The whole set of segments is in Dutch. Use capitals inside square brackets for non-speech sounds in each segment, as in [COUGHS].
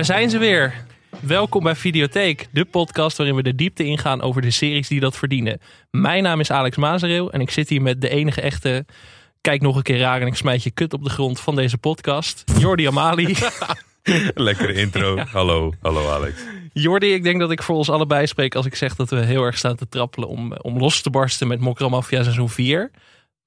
Daar zijn ze weer. Welkom bij Videotheek, de podcast waarin we de diepte ingaan over de series die dat verdienen. Mijn naam is Alex Mazereel en ik zit hier met de enige echte. Kijk nog een keer raar en ik smijt je kut op de grond van deze podcast. Jordi Amali. [LAUGHS] Lekkere intro. Hallo, hallo Alex. Jordi, ik denk dat ik voor ons allebei spreek als ik zeg dat we heel erg staan te trappelen om, om los te barsten met Mokra Mafia seizoen 4.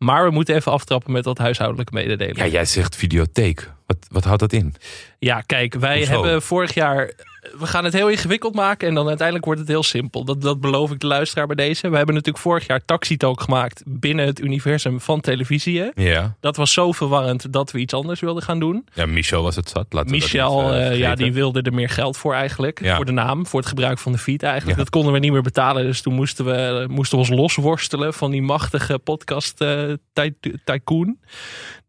Maar we moeten even aftrappen met wat huishoudelijke mededelingen. Ja, jij zegt videotheek. Wat, wat houdt dat in? Ja, kijk, wij Hoezo? hebben vorig jaar. We gaan het heel ingewikkeld maken en dan uiteindelijk wordt het heel simpel. Dat, dat beloof ik de luisteraar bij deze. We hebben natuurlijk vorig jaar Taxi Talk gemaakt binnen het universum van televisie. Ja. Dat was zo verwarrend dat we iets anders wilden gaan doen. Ja, Michel was het zat. Laten Michel, eh, eh, ja, die wilde er meer geld voor eigenlijk. Ja. Voor de naam, voor het gebruik van de feed eigenlijk. Ja. Dat konden we niet meer betalen. Dus toen moesten we, moesten we ons losworstelen van die machtige podcast ty- tycoon.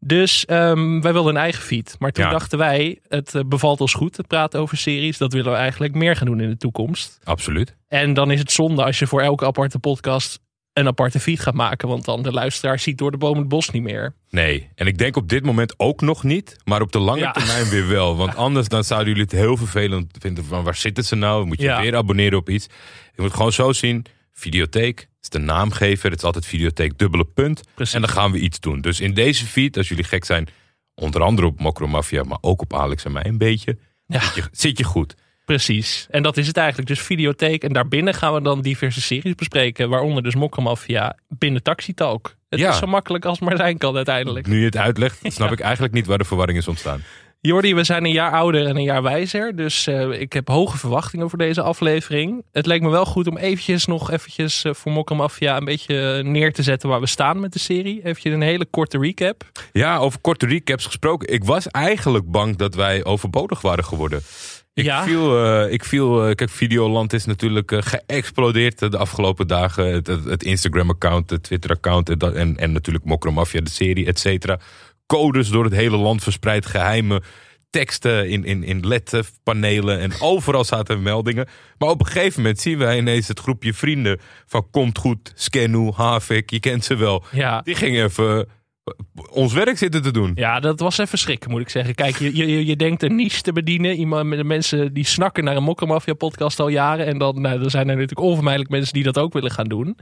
Dus ehm, wij wilden een eigen feed. Maar toen Ja. dachten wij, het eh, bevalt ons goed te praten over series. Dat willen we eigenlijk meer gaan doen in de toekomst. Absoluut. En dan is het zonde als je voor elke aparte podcast een aparte feed gaat maken. Want dan de luisteraar ziet door de boom het bos niet meer. Nee, en ik denk op dit moment ook nog niet, maar op de lange Ja. termijn weer wel. Want [LAUGHS] anders dan zouden jullie het heel vervelend vinden van waar zitten ze nou? Moet je Ja. weer abonneren op iets? Je moet gewoon zo zien, videotheek is de naamgever. Het is altijd videotheek dubbele punt. Precies. En dan gaan we iets doen. Dus in deze feed, als jullie gek zijn, onder andere op Mokromafia, maar ook op Alex en mij een beetje, Ja. zit, je, zit je goed. Precies. En dat is het eigenlijk. Dus videotheek. En daarbinnen gaan we dan diverse series bespreken. Waaronder dus Mokkermafia binnen Taxi Talk. Het Ja. is zo makkelijk als maar zijn kan uiteindelijk. Nu je het uitlegt, [LAUGHS] snap ik eigenlijk niet waar de verwarring is ontstaan. Jordi, we zijn een jaar ouder en een jaar wijzer. Dus eh, ik heb hoge verwachtingen voor deze aflevering. Het leek me wel goed om eventjes nog eventjes eh, voor Mokkermafia een beetje neer te zetten waar we staan met de serie. Eventjes een hele korte recap. Ja, over korte recaps gesproken. Ik was eigenlijk bang dat wij overbodig waren geworden. Ik Ja. viel, eh, ik viel kijk, Videoland is natuurlijk geëxplodeerd de afgelopen dagen. Het, Instagram-account, het Twitter-account en, en natuurlijk Mokromafia, de serie, et cetera. Codes door het hele land verspreid, geheime teksten in, in, in LED-panelen en overal zaten meldingen. Maar op een gegeven moment zien wij ineens het groepje vrienden van Komt Goed, Scanu, Havik, je kent ze wel. Ja. Die gingen even ons werk zitten te doen. Ja, dat was even schrikken, moet ik zeggen. Kijk, je, je, je denkt een niche te bedienen. Iemand met de mensen die snakken naar een Mokkermafia podcast al jaren. En dan, nou, dan zijn er natuurlijk onvermijdelijk mensen die dat ook willen gaan doen.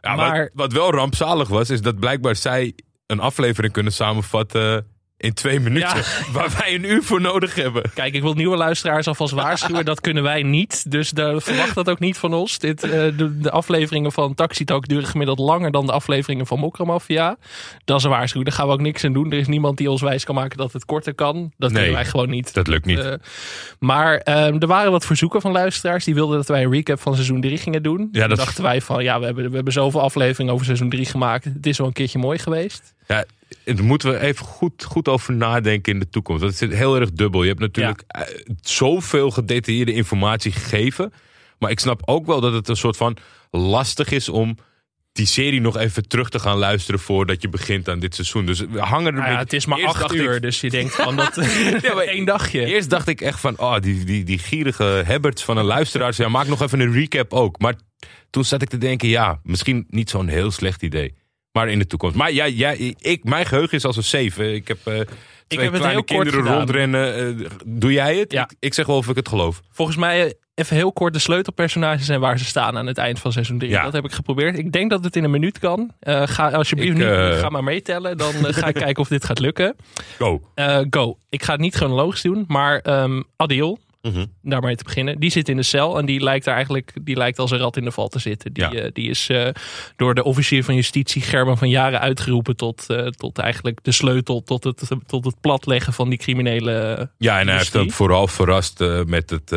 Ja, maar wat, wat wel rampzalig was, is dat blijkbaar zij een aflevering kunnen samenvatten in twee minuten. Ja. [LAUGHS] Waar wij een uur voor nodig hebben. kijk, ik wil nieuwe luisteraars alvast waarschuwen. Dat kunnen wij niet. Dus verwacht dat ook niet van ons. Dit, eh, de, de afleveringen van Taxi Talk duren gemiddeld langer dan de afleveringen van Mokkermafia. Dat is een waarschuwing. Daar gaan we ook niks aan doen. Er is niemand die ons wijs kan maken dat het korter kan. Dat Nee. kunnen wij gewoon niet. Dat lukt niet. Eh, maar ehm, er waren wat verzoeken van luisteraars. Die wilden dat wij een recap van seizoen 3 gingen doen. Ja, dat- dachten wij van, ja, we hebben, we hebben zoveel afleveringen over seizoen 3 gemaakt. Het is wel een keertje mooi geweest. Ja, daar moeten we even goed, goed over nadenken in de toekomst. Dat zit heel erg dubbel. Je hebt natuurlijk eh, zoveel gedetailleerde informatie gegeven. Maar ik snap ook wel dat het een soort van lastig is om die serie nog even terug te gaan luisteren voordat je begint aan dit seizoen. Dus we hangen er Nou ja, het is maar Eerst acht uur, ik- dus je denkt [LAUGHS] van dat Ja, één [LAUGHS] dagje. Eerst dacht ik echt van, oh, die, die, die gierige Herberts van een luisteraar. Ja, maak nog even een recap ook. Maar toen zat ik te denken, ja, misschien niet zo'n heel slecht idee. Maar in de toekomst. Maar ja, ja ik, mijn geheugen is als een zeven. Ik heb eh, twee heb het kleine heel kinderen rondrennen. Eh, doe jij het? Ja. Ik, ik zeg wel of ik het geloof. Volgens mij eh, even heel kort de sleutelpersonages en waar ze staan aan het eind van seizoen 3. Ja. Dat heb ik geprobeerd. Ik denk dat het in een minuut kan. Eh, ga alsjeblieft Ik, niet, ga maar meetellen. Dan ga ik [LAUGHS] kijken of dit gaat lukken. Go. Go. Ik ga het niet chronologisch doen, maar ehm Adil, Mhm. daarmee te beginnen. Die zit in de cel en die lijkt daar eigenlijk die lijkt als een rat in de val te zitten. Die, Ja. eh, die is eh, door de officier van justitie Gerben van Jaren uitgeroepen tot, eh, tot eigenlijk de sleutel tot het, tot het platleggen van die criminele. Ja, en hij heeft ook vooral verrast met het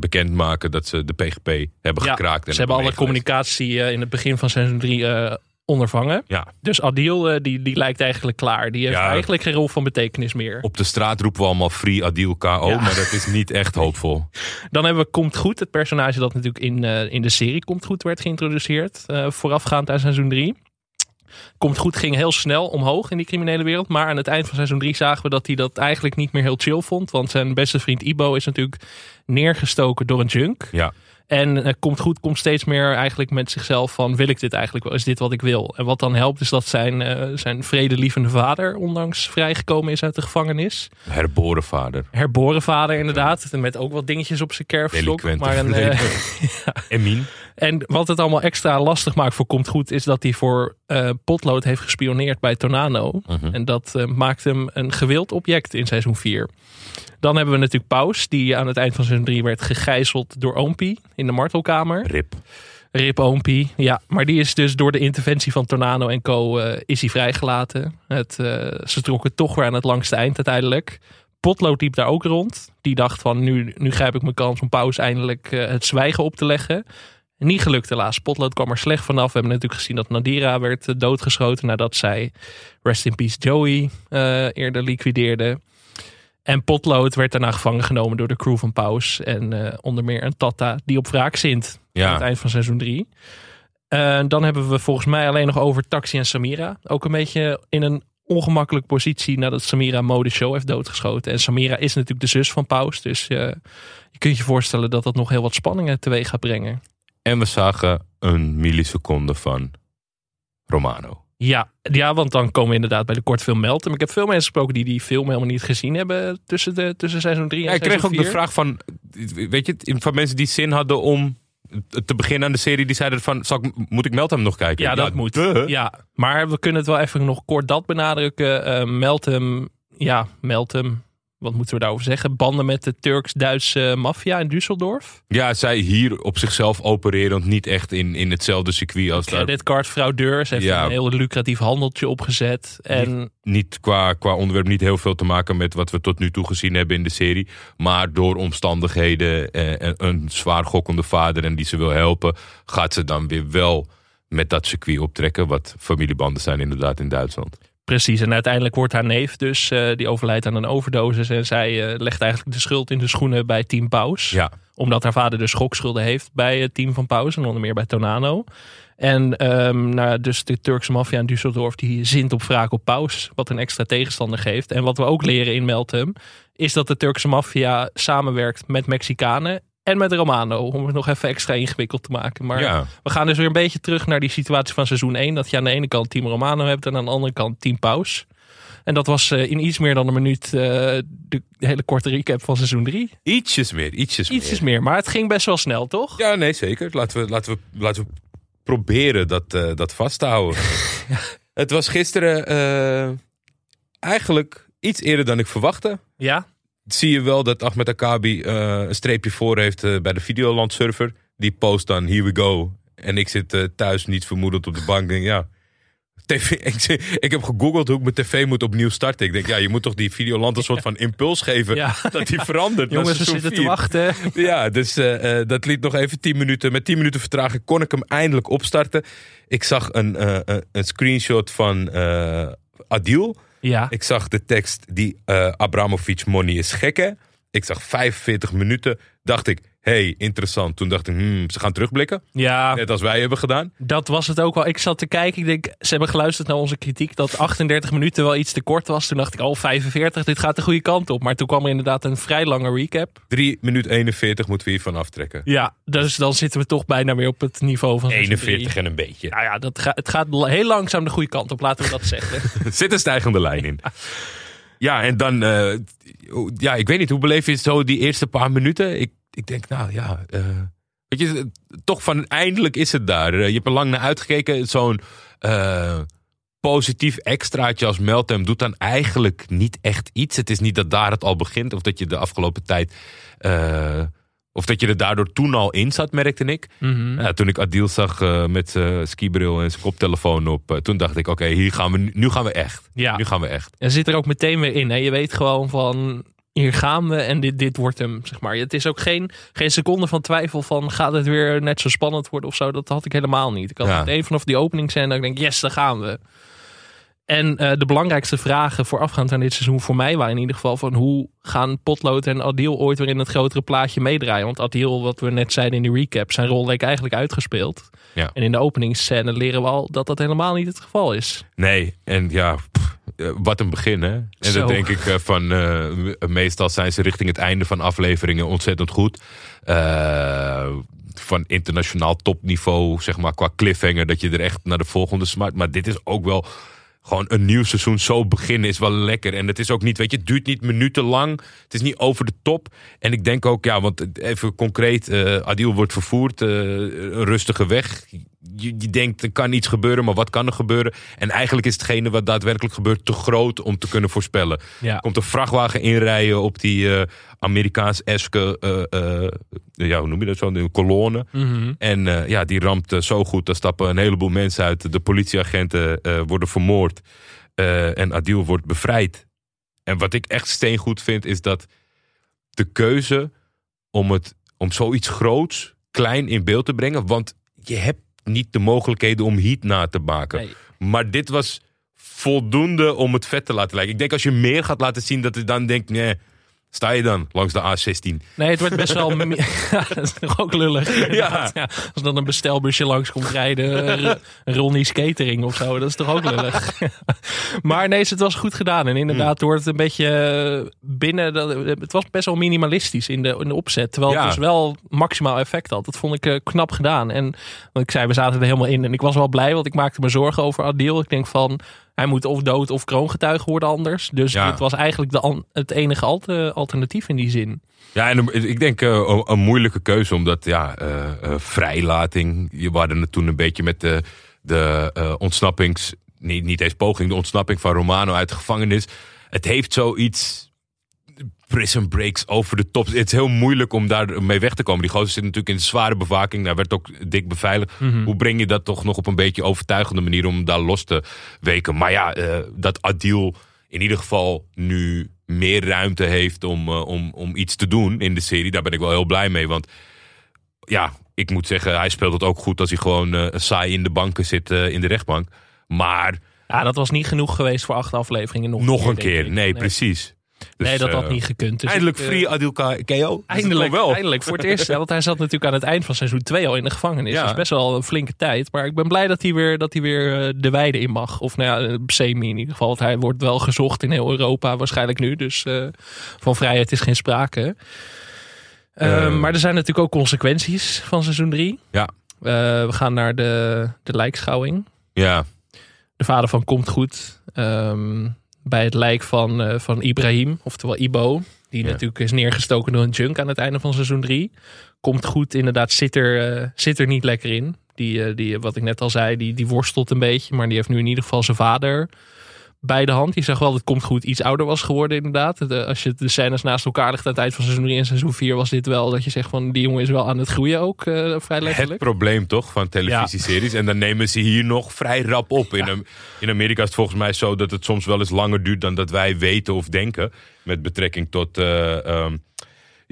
bekendmaken dat ze de PGP hebben Ja, gekraakt. En Ze hebben alle communicatie in het begin van seizoen 3 eh, ondervangen. Ja, Dus Adil eh, die, die lijkt eigenlijk klaar. Die heeft Ja. eigenlijk geen rol van betekenis meer. op de straat roepen we allemaal Free Adil KO, Ja. maar dat is niet echt hoopvol. [LAUGHS] Dan hebben we Komt Goed, het personage dat natuurlijk in, eh, in de serie Komt Goed werd geïntroduceerd. eh, voorafgaand aan seizoen 3. Komt Goed ging heel snel omhoog in die criminele wereld. Maar aan het eind van seizoen 3 zagen we dat hij dat eigenlijk niet meer heel chill vond. Want zijn beste vriend Ibo is natuurlijk neergestoken door een junk. Ja. En eh, komt goed, komt steeds meer eigenlijk met zichzelf van wil ik dit eigenlijk wel? Is dit wat ik wil? En wat dan helpt is dat zijn, eh, zijn vredelievende vader onlangs vrijgekomen is uit de gevangenis. Herboren vader. Herboren vader inderdaad. Met ook wat dingetjes op zijn kerfstok. Maar een, verleden. [LAUGHS] eh, Emin. En wat het allemaal extra lastig maakt voor Komt Goed... is dat hij voor eh, Potlood heeft gespioneerd bij Tornado. Mhm. En dat eh, maakt hem een gewild object in seizoen 4. Dan hebben we natuurlijk Paus, die aan het eind van seizoen 3 werd gegijzeld door Oompie in de martelkamer. Rip. Rip Oompie, ja. Maar die is dus door de interventie van Tornado en Co. eh, is hij vrijgelaten. Het, ze trokken toch weer aan het langste eind uiteindelijk. Potlood liep daar ook rond. Die dacht van nu, nu grijp ik mijn kans om Paus eindelijk het zwijgen op te leggen. Niet gelukt helaas. Potlood kwam er slecht vanaf. We hebben natuurlijk gezien dat Nadira werd eh, doodgeschoten nadat zij Rest in Peace Joey eh, eerder liquideerde. En Potlood werd daarna gevangen genomen door de crew van Paus. En eh, onder meer een Tata die op wraak zint aan het Ja. eind van seizoen 3. dan hebben we volgens mij alleen nog over Taxi en Samira. Ook een beetje in een ongemakkelijke positie nadat Samira Mode Show heeft doodgeschoten. En Samira is natuurlijk de zus van Paus. Dus je kunt je voorstellen dat dat nog heel wat spanningen teweeg gaat brengen. En we zagen een milliseconde van Romano. Ja, ja, want dan komen we inderdaad bij de kortfilm Meltem. Ik heb veel mensen gesproken die die film helemaal niet gezien hebben tussen, de, tussen seizoen 3 en Ja, ik kreeg ook de 4. vraag van, weet je, van mensen die zin hadden om te beginnen aan de serie. Die zeiden van, zal ik, moet ik Meltem nog kijken? Ja, dat moet. duh. Ja, maar we kunnen het wel even nog kort dat benadrukken. Eh Meltem, ja, Meltem, wat moeten we daarover zeggen? Banden met de Turks-Duitse maffia in Düsseldorf. Ja, zij hier op zichzelf opererend niet echt in, in hetzelfde circuit als daar. Creditcard fraudeurs heeft Ja. een heel lucratief handeltje opgezet. En Niet qua, qua onderwerp niet heel veel te maken met wat we tot nu toe gezien hebben in de serie. Maar door omstandigheden, eh, en een zwaar gokkende vader en die ze wil helpen, gaat ze dan weer wel met dat circuit optrekken. Wat familiebanden zijn inderdaad in Duitsland. Precies, en uiteindelijk wordt haar neef dus, eh, die overlijdt aan een overdosis. En zij eh, legt eigenlijk de schuld in de schoenen bij Team Paus. Ja, Omdat haar vader dus schokschulden heeft bij het team van Paus. En onder meer bij Tonano. En ehm, nou, dus de Turkse maffia in Düsseldorf die zint op wraak op Paus. Wat een extra tegenstander geeft. En wat we ook leren in Meltem. Is dat de Turkse maffia samenwerkt met Mexicanen. En met Romano. Om het nog even extra ingewikkeld te maken. Maar ja. we gaan dus weer een beetje terug naar die situatie van seizoen 1. Dat je aan de ene kant team Romano hebt. En aan de andere kant team Paus. En dat was eh, in iets meer dan een minuut eh, de hele korte recap van seizoen 3. ietsjes meer, ietsjes, Ietsjes meer. meer, maar het ging best wel snel, toch? Ja, nee, zeker. Laten we, laten we, laten we proberen dat, eh, dat vast te houden. [LAUGHS] Het was gisteren eigenlijk iets eerder dan ik verwachtte. Ja, Zie je wel dat Ahmed Akabi eh, een streepje voor heeft eh, bij de Videoland server. Die post dan, here we go. En ik zit eh, thuis niet vermoedend op de bank. Denk, ja, [LAUGHS] TV, ik, ik heb gegoogeld hoe ik mijn tv moet opnieuw starten. Ik denk, ja, je moet toch die Videoland een soort van impuls geven. Ja. [LAUGHS] Dat die verandert. [LAUGHS] jongens, we zitten te 4. wachten. Ja, dus dat liet nog even 10 minuten. Met 10 minuten vertraging kon ik hem eindelijk opstarten. Ik zag een, een- een screenshot van Adil. Ja, Ik zag de tekst die eh Abramovic money is gekke. Ik zag 45 minuten. Dacht ik, hey, interessant. Toen dacht ik, hmm, ze gaan terugblikken. ja, Net als wij hebben gedaan. dat was het ook wel. Ik zat te kijken. Ik denk, ze hebben geluisterd naar onze kritiek dat 38 minuten wel iets te kort was. Toen dacht ik, al 45, dit gaat de goede kant op. Maar toen kwam er inderdaad een vrij lange recap. 3 minuut 41 moeten we hiervan aftrekken. Ja, dus dan zitten we toch bijna weer op het niveau van seizoen 41 drie. en een beetje. Nou ja, dat ga, het gaat heel langzaam de goede kant op, laten we dat [LAUGHS] zeggen. Er zit een stijgende lijn in. Ja, en dan, eh, ja, ik weet niet, hoe beleef je het zo die eerste paar minuten? Ik, ik denk, nou ja, eh, weet je, toch van eindelijk is het daar. Eh, je hebt er lang naar uitgekeken. Zo'n eh, positief extraatje als Meltem doet dan eigenlijk niet echt iets. Het is niet dat daar het al begint of dat je de afgelopen tijd. of dat je er daardoor toen al in zat, merkte ik. Mhm. Ja, toen ik Adil zag met zijn skibril en zijn koptelefoon op, toen dacht ik: oké, hier gaan we, nu- nu gaan we echt. Ja. Nu gaan we echt. En zit er ook meteen weer in. Hè? Je weet gewoon van hier gaan we en dit, dit wordt hem, zeg maar. Het is ook geen, geen seconde van twijfel van gaat het weer net zo spannend worden of zo. Dat had ik helemaal niet. Ik had Ja. meteen vanaf die opening zijn dat ik denk, yes, daar gaan we. En eh, de belangrijkste vragen voorafgaand aan dit seizoen voor mij waren in ieder geval van hoe gaan Potlood en Adil ooit weer in het grotere plaatje meedraaien. Want Adil, wat we net zeiden in die recap, zijn rol leek eigenlijk uitgespeeld. Ja. En in de openingsscène leren we al dat dat helemaal niet het geval is. Nee, en ja, pff, wat een begin, hè? En Zo. dat denk ik eh, van. eh, meestal zijn ze richting het einde van afleveringen ontzettend goed. Eh, van internationaal topniveau, zeg maar, qua cliffhanger, dat je er echt naar de volgende smart. Maar dit is ook wel gewoon een nieuw seizoen zo beginnen is wel lekker. En het is ook niet, weet je, het duurt niet minuten lang. Het is niet over de top. En ik denk ook, ja, want even concreet, uh, Adil wordt vervoerd, uh, een rustige weg. Je, je, denkt, er kan iets gebeuren, maar wat kan er gebeuren? En eigenlijk is hetgene wat daadwerkelijk gebeurt te groot om te kunnen voorspellen. Ja. Komt een vrachtwagen inrijden op die uh, Amerikaans-eske, ja, hoe noem je dat zo, een kolonne. Mhm. En ja, die ramt zo goed, daar stappen een heleboel mensen uit. De politieagenten worden vermoord. En Adil wordt bevrijd. En wat ik echt steengoed vind, is dat de keuze om, het, om zoiets groots klein in beeld te brengen. Want je hebt niet de mogelijkheden om heat na te maken. Nee. Maar dit was voldoende om het vet te laten lijken. Ik denk als je meer gaat laten zien, dat je dan denkt, nee, sta je dan langs de A16. Nee, het wordt best wel... [LAUGHS] ja, [LAUGHS] dat is toch ook lullig. Ja. [LAUGHS] ja. Als dan een bestelbusje langs komt rijden, uh, Ronnie's Catering of zo, dat is toch ook lullig. maar nee, het was goed gedaan. En inderdaad, door het een beetje binnen... Het was best wel minimalistisch in de, in de opzet. Terwijl Ja. het dus wel maximaal effect had. Dat vond ik eh, knap gedaan. En wat ik zei, we zaten er helemaal in. En ik was wel blij, want ik maakte me zorgen over Adil. Ik denk van... Hij moet of dood of kroongetuige worden anders. Dus Ja. dit was eigenlijk de, het enige alter- alternatief in die zin. Ja, en ik denk eh, een- moeilijke keuze, omdat ja, eh, eh, vrijlating. Je waren er toen een beetje met de, de ontsnappings. Niet, niet eens poging, de ontsnapping van Romano uit de gevangenis. Het heeft zoiets. Prison breaks over de top. Het is heel moeilijk om daar mee weg te komen. Die gozer zit natuurlijk in zware bewaking. Daar werd ook dik beveiligd. Hoe breng je dat toch nog op een beetje overtuigende manier om daar los te weken? Maar ja, eh, dat Adil in ieder geval nu meer ruimte heeft om, eh, om, om iets te doen in de serie. Daar ben ik wel heel blij mee. Want ja, ik moet zeggen, hij speelt het ook goed als hij gewoon eh, saai in de banken zit in de rechtbank. Maar Ja, dat was niet genoeg geweest voor acht afleveringen. Nog, nog een keer. Nee, precies. Dus, nee, dat had eh, niet gekund. Dus eindelijk ik, eh, free Adil KO. [LAUGHS] Eindelijk, wel. eindelijk voor het eerst. Want hij zat natuurlijk aan het eind van seizoen 2 al in de gevangenis. Ja. Dat is best wel een flinke tijd. Maar ik ben blij dat hij weer, dat hij weer eh, de weide in mag. Of nou ja, semi in ieder geval. Want hij wordt wel gezocht in heel Europa waarschijnlijk nu. Dus van vrijheid is geen sprake. Maar er zijn natuurlijk ook consequenties van seizoen 3. Ja. we gaan naar de, de lijkschouwing. Ja, De vader van Komt Goed. ehm, bij het lijk van, eh, van Ibrahim, oftewel Ibo. Die Ja. natuurlijk is neergestoken door een junk aan het einde van seizoen 3. Komt goed, inderdaad, zit er, eh, zit er niet lekker in. Die, eh, die, wat ik net al zei, die, die worstelt een beetje. Maar die heeft nu in ieder geval zijn vader bij de hand. Je zag wel dat Komt Goed iets ouder was geworden, inderdaad. De, als je de scènes naast elkaar legt aan het eind van seizoen 3 en seizoen 4... was dit wel dat je zegt van, die jongen is wel aan het groeien ook, eh, vrij het letterlijk. probleem toch van televisieseries. En dan nemen ze hier nog vrij rap op. In, in Amerika is het volgens mij zo dat het soms wel eens langer duurt dan dat wij weten of denken. Met betrekking tot eh, ehm,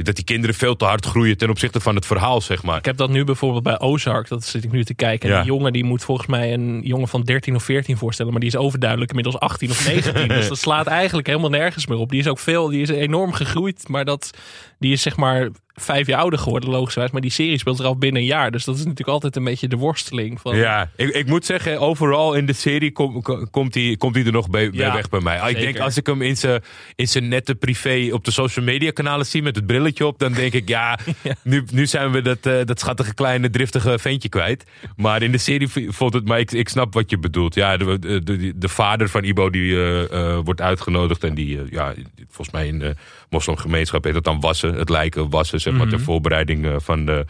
dat die kinderen veel te hard groeien ten opzichte van het verhaal, zeg maar. Ik heb dat nu bijvoorbeeld bij Ozark. Dat zit ik nu te kijken. En Ja. die jongen die moet volgens mij een jongen van 13 of 14 voorstellen. Maar die is overduidelijk inmiddels 18 of [LAUGHS] 19. dus dat slaat eigenlijk helemaal nergens meer op. Die is ook veel, die is enorm gegroeid. Maar dat, die is zeg maar vijf jaar ouder geworden, logischerwijs. Maar die serie speelt zich af binnen een jaar. Dus dat is natuurlijk altijd een beetje de worsteling. Van, Ja, ik, ik moet zeggen, overal in de serie kom- kom- komt hij komt hij er nog bij, Ja, weg bij mij. Ah, Ik denk als ik hem in zijn in zijn nette privé op de social media kanalen zie met het brilletje op, dan denk ik, ja, [LAUGHS] Nu, nu zijn we dat, eh, dat schattige kleine driftige ventje kwijt. Maar in de serie vond het, maar ik, ik snap wat je bedoelt. Ja, de, de, de, de vader van Ibo die eh, eh, wordt uitgenodigd en die, ja, volgens mij in moslimgemeenschap heet dat dan wassen, het lijken wassen, zeg maar, ter voorbereiding eh, van, de,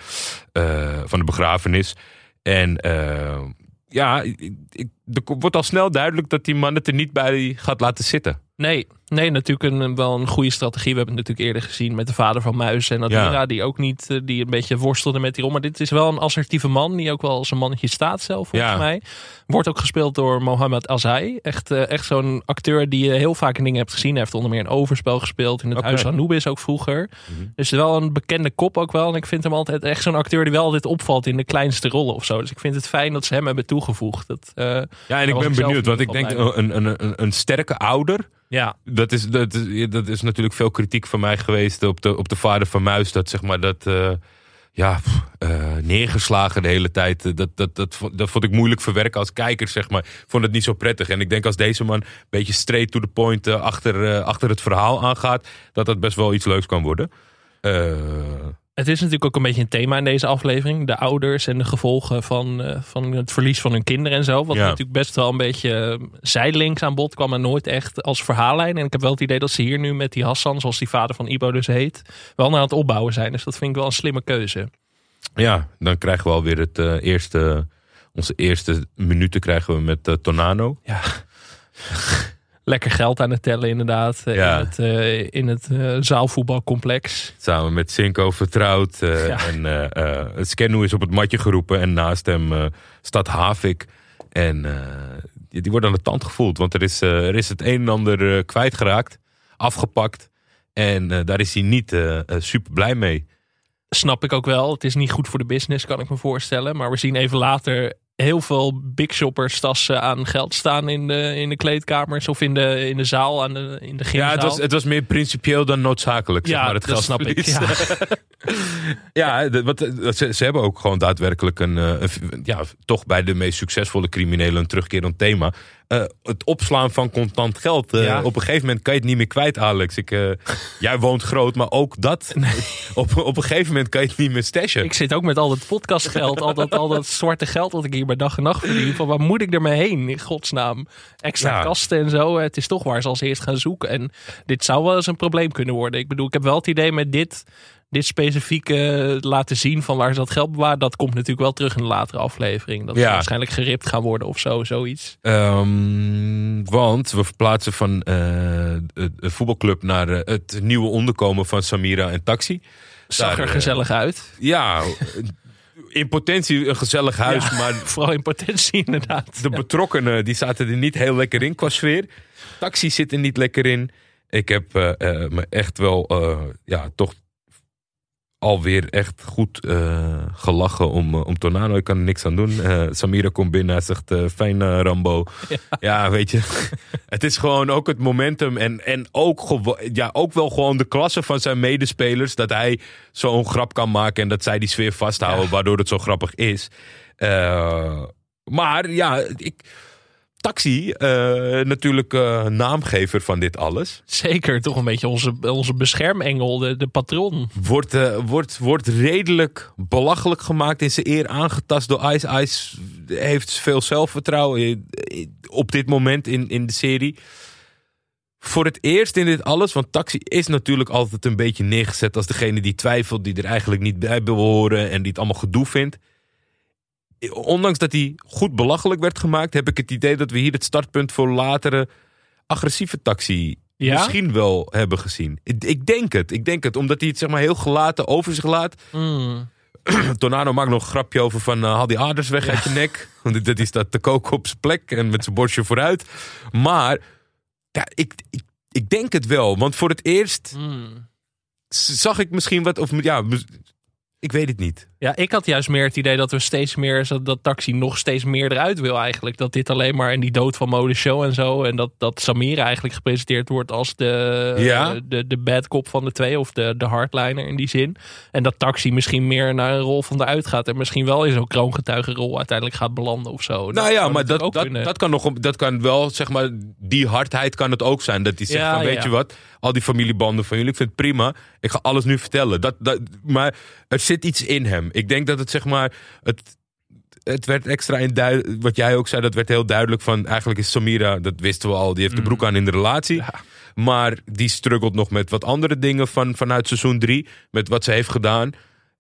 eh, van de begrafenis. En eh, ja, ik, ik- er wordt al snel duidelijk dat die man het er niet bij gaat laten zitten. Nee, nee, natuurlijk een, wel een goede strategie. We hebben het natuurlijk eerder gezien met de vader van Muis en Adira, Ja. die ook niet, eh, die een beetje worstelde met die rol. Maar dit is wel een assertieve man, die ook wel als een mannetje staat zelf, volgens Ja. mij. Wordt ook gespeeld door Mohamed Azai. Echt, eh, echt zo'n acteur die je heel vaak in dingen hebt gezien. Hij heeft onder meer een overspel gespeeld in het Oké. Huis van Anubis ook vroeger. Mhm. Dus wel een bekende kop ook wel. En ik vind hem altijd echt zo'n acteur die wel altijd opvalt in de kleinste rollen of zo. Dus ik vind het fijn dat ze hem hebben toegevoegd. Dat, eh, Ja, en ik ben benieuwd, want ik denk een, een, een, een sterke ouder ja, Dat is, dat, is, dat is natuurlijk veel kritiek van mij geweest op de, op de vader van Muis. Dat zeg maar dat. eh, ja, eh, neergeslagen de hele tijd. Eh, Dat, dat, dat, vond- dat vond ik moeilijk verwerken als kijker, zeg maar. Ik vond het niet zo prettig. En ik denk als deze man een beetje straight to the point achter, achter het verhaal aangaat, dat dat best wel iets leuks kan worden. Het is natuurlijk ook een beetje een thema in deze aflevering. De ouders en de gevolgen van, eh, van het verlies van hun kinderen en zo. Wat Ja. natuurlijk best wel een beetje eh, zijlinks aan bod kwam. En nooit echt als verhaallijn. En ik heb wel het idee dat ze hier nu met die Hassan, zoals die vader van Ibo dus heet, wel naar het opbouwen zijn. Dus dat vind ik wel een slimme keuze. Ja, dan krijgen we alweer het eh, eerste, onze eerste minuten krijgen we met eh, Tornado. Ja. [LAUGHS] Lekker geld aan het tellen inderdaad. eh, Ja. In het, eh, in het eh, zaalvoetbalcomplex. Samen met Cinco vertrouwd. eh, Ja. En eh eh, Scannu is op het matje geroepen. En naast hem eh, staat Havik. En eh, die, die wordt aan de tand gevoeld. Want er is, eh, er is het een en ander eh, kwijtgeraakt. Afgepakt. En eh, daar is hij niet eh, eh, super blij mee. Snap ik ook wel. Het is niet goed voor de business, kan ik me voorstellen. Maar we zien even later heel veel big shoppers tassen aan geld staan in de, in de kleedkamers of in de, in de zaal, aan de, in de Ja, gymzaal. het was, het was meer principieel dan noodzakelijk. zeg Ja, maar, het dat snap ik. geldverlies. [LAUGHS] [LAUGHS] Ja, wat, eh, ze, ze hebben ook gewoon daadwerkelijk een, eh, een- ja, toch bij de meest succesvolle criminelen een terugkerend thema. Eh, het opslaan van contant geld. Ja. Op een gegeven moment kan je het niet meer kwijt, Alex. Ik, [LAUGHS] jij woont groot, maar ook dat. [LAUGHS] Op, op een gegeven moment kan je het niet meer stashen. Ik zit ook met al dat podcastgeld, al dat, al dat zwarte geld wat ik hier bij dag en nacht verdien. Van waar moet ik ermee heen, in godsnaam? Extra Ja. kasten en zo. Het is toch waar ze als eerst gaan zoeken. En dit zou wel eens een probleem kunnen worden. Ik bedoel, ik heb wel het idee met dit, dit specifieke laten zien van waar ze dat geld bewaren. Dat komt natuurlijk wel terug in de latere aflevering. Dat ze Ja. waarschijnlijk geript gaan worden of zo, zoiets. Ehm, want we verplaatsen van eh, de, voetbalclub naar eh, het nieuwe onderkomen van Samira en Taxi. Zag Daar, er eh, gezellig uit. Ja, in potentie een gezellig huis, Ja. maar [LAUGHS] Vooral in potentie inderdaad. de betrokkenen die zaten er niet heel lekker in qua sfeer. Taxi zit er niet lekker in. Ik heb eh, eh, me echt wel, eh, ja, toch alweer echt goed eh, gelachen om, eh, om Tornado. Ik kan er niks aan doen. Eh, Samira komt binnen, hij zegt fijn Rambo. Ja. weet je. [LAUGHS] het is gewoon ook het momentum en, en ook, ja, ook wel gewoon de klasse van zijn medespelers. Dat hij zo'n grap kan maken en dat zij die sfeer vasthouden, Ja. waardoor het zo grappig is. Maar ja, ik, Taxi, eh, natuurlijk eh, naamgever van dit alles. Zeker, toch een beetje onze, onze beschermengel, de, de patron. Wordt, eh, wordt, wordt redelijk belachelijk gemaakt. In zijn eer aangetast door Ice. Ice heeft veel zelfvertrouwen op dit moment in, in de serie. Voor het eerst in dit alles, want Taxi is natuurlijk altijd een beetje neergezet als degene die twijfelt, die er eigenlijk niet bij wil horen en die het allemaal gedoe vindt. Ondanks dat hij goed belachelijk werd gemaakt, heb ik het idee dat we hier het startpunt voor latere agressieve Taxi Ja? misschien wel hebben gezien. Ik, ik denk het, ik denk het, omdat hij het zeg maar heel gelaten over zich laat. Mm. [CLEARS THROAT] Tornado maakt nog een grapje over van eh, haal die aders weg uit je nek. Want dit- die staat te koken op zijn plek en met zijn borstje vooruit. Maar ja, ik, ik, ik denk het wel. Want voor het eerst Mm. zag ik misschien wat... Of, ja, ik weet het niet. Ja, ik had juist meer het idee dat we steeds meer, dat Taxi nog steeds meer eruit wil eigenlijk. Dat dit alleen maar in die dood van mode show en zo. En dat, dat Samira eigenlijk gepresenteerd wordt als de, Ja. de, de bad cop van de twee. Of de, de hardliner in die zin. En dat Taxi misschien meer naar een rol van de uitgaat. En misschien wel in zo'n kroongetuigenrol uiteindelijk gaat belanden of zo. nou ja, zou maar dat, dat, kunnen. dat, kan nog, dat kan wel, zeg maar, die hardheid kan het ook zijn. Dat hij zegt Ja, van, weet ja. je wat, al die familiebanden van jullie, ik vind het prima. Ik ga alles nu vertellen. Dat, dat, maar er zit iets in hem. Ik denk dat het, zeg maar, het, het werd extra in duidelijk, wat jij ook zei, dat werd heel duidelijk van, eigenlijk is Samira, dat wisten we al, die heeft de broek aan in de relatie. Mm. Ja. Maar die struggelt nog met wat andere dingen van, vanuit seizoen 3, met wat ze heeft gedaan.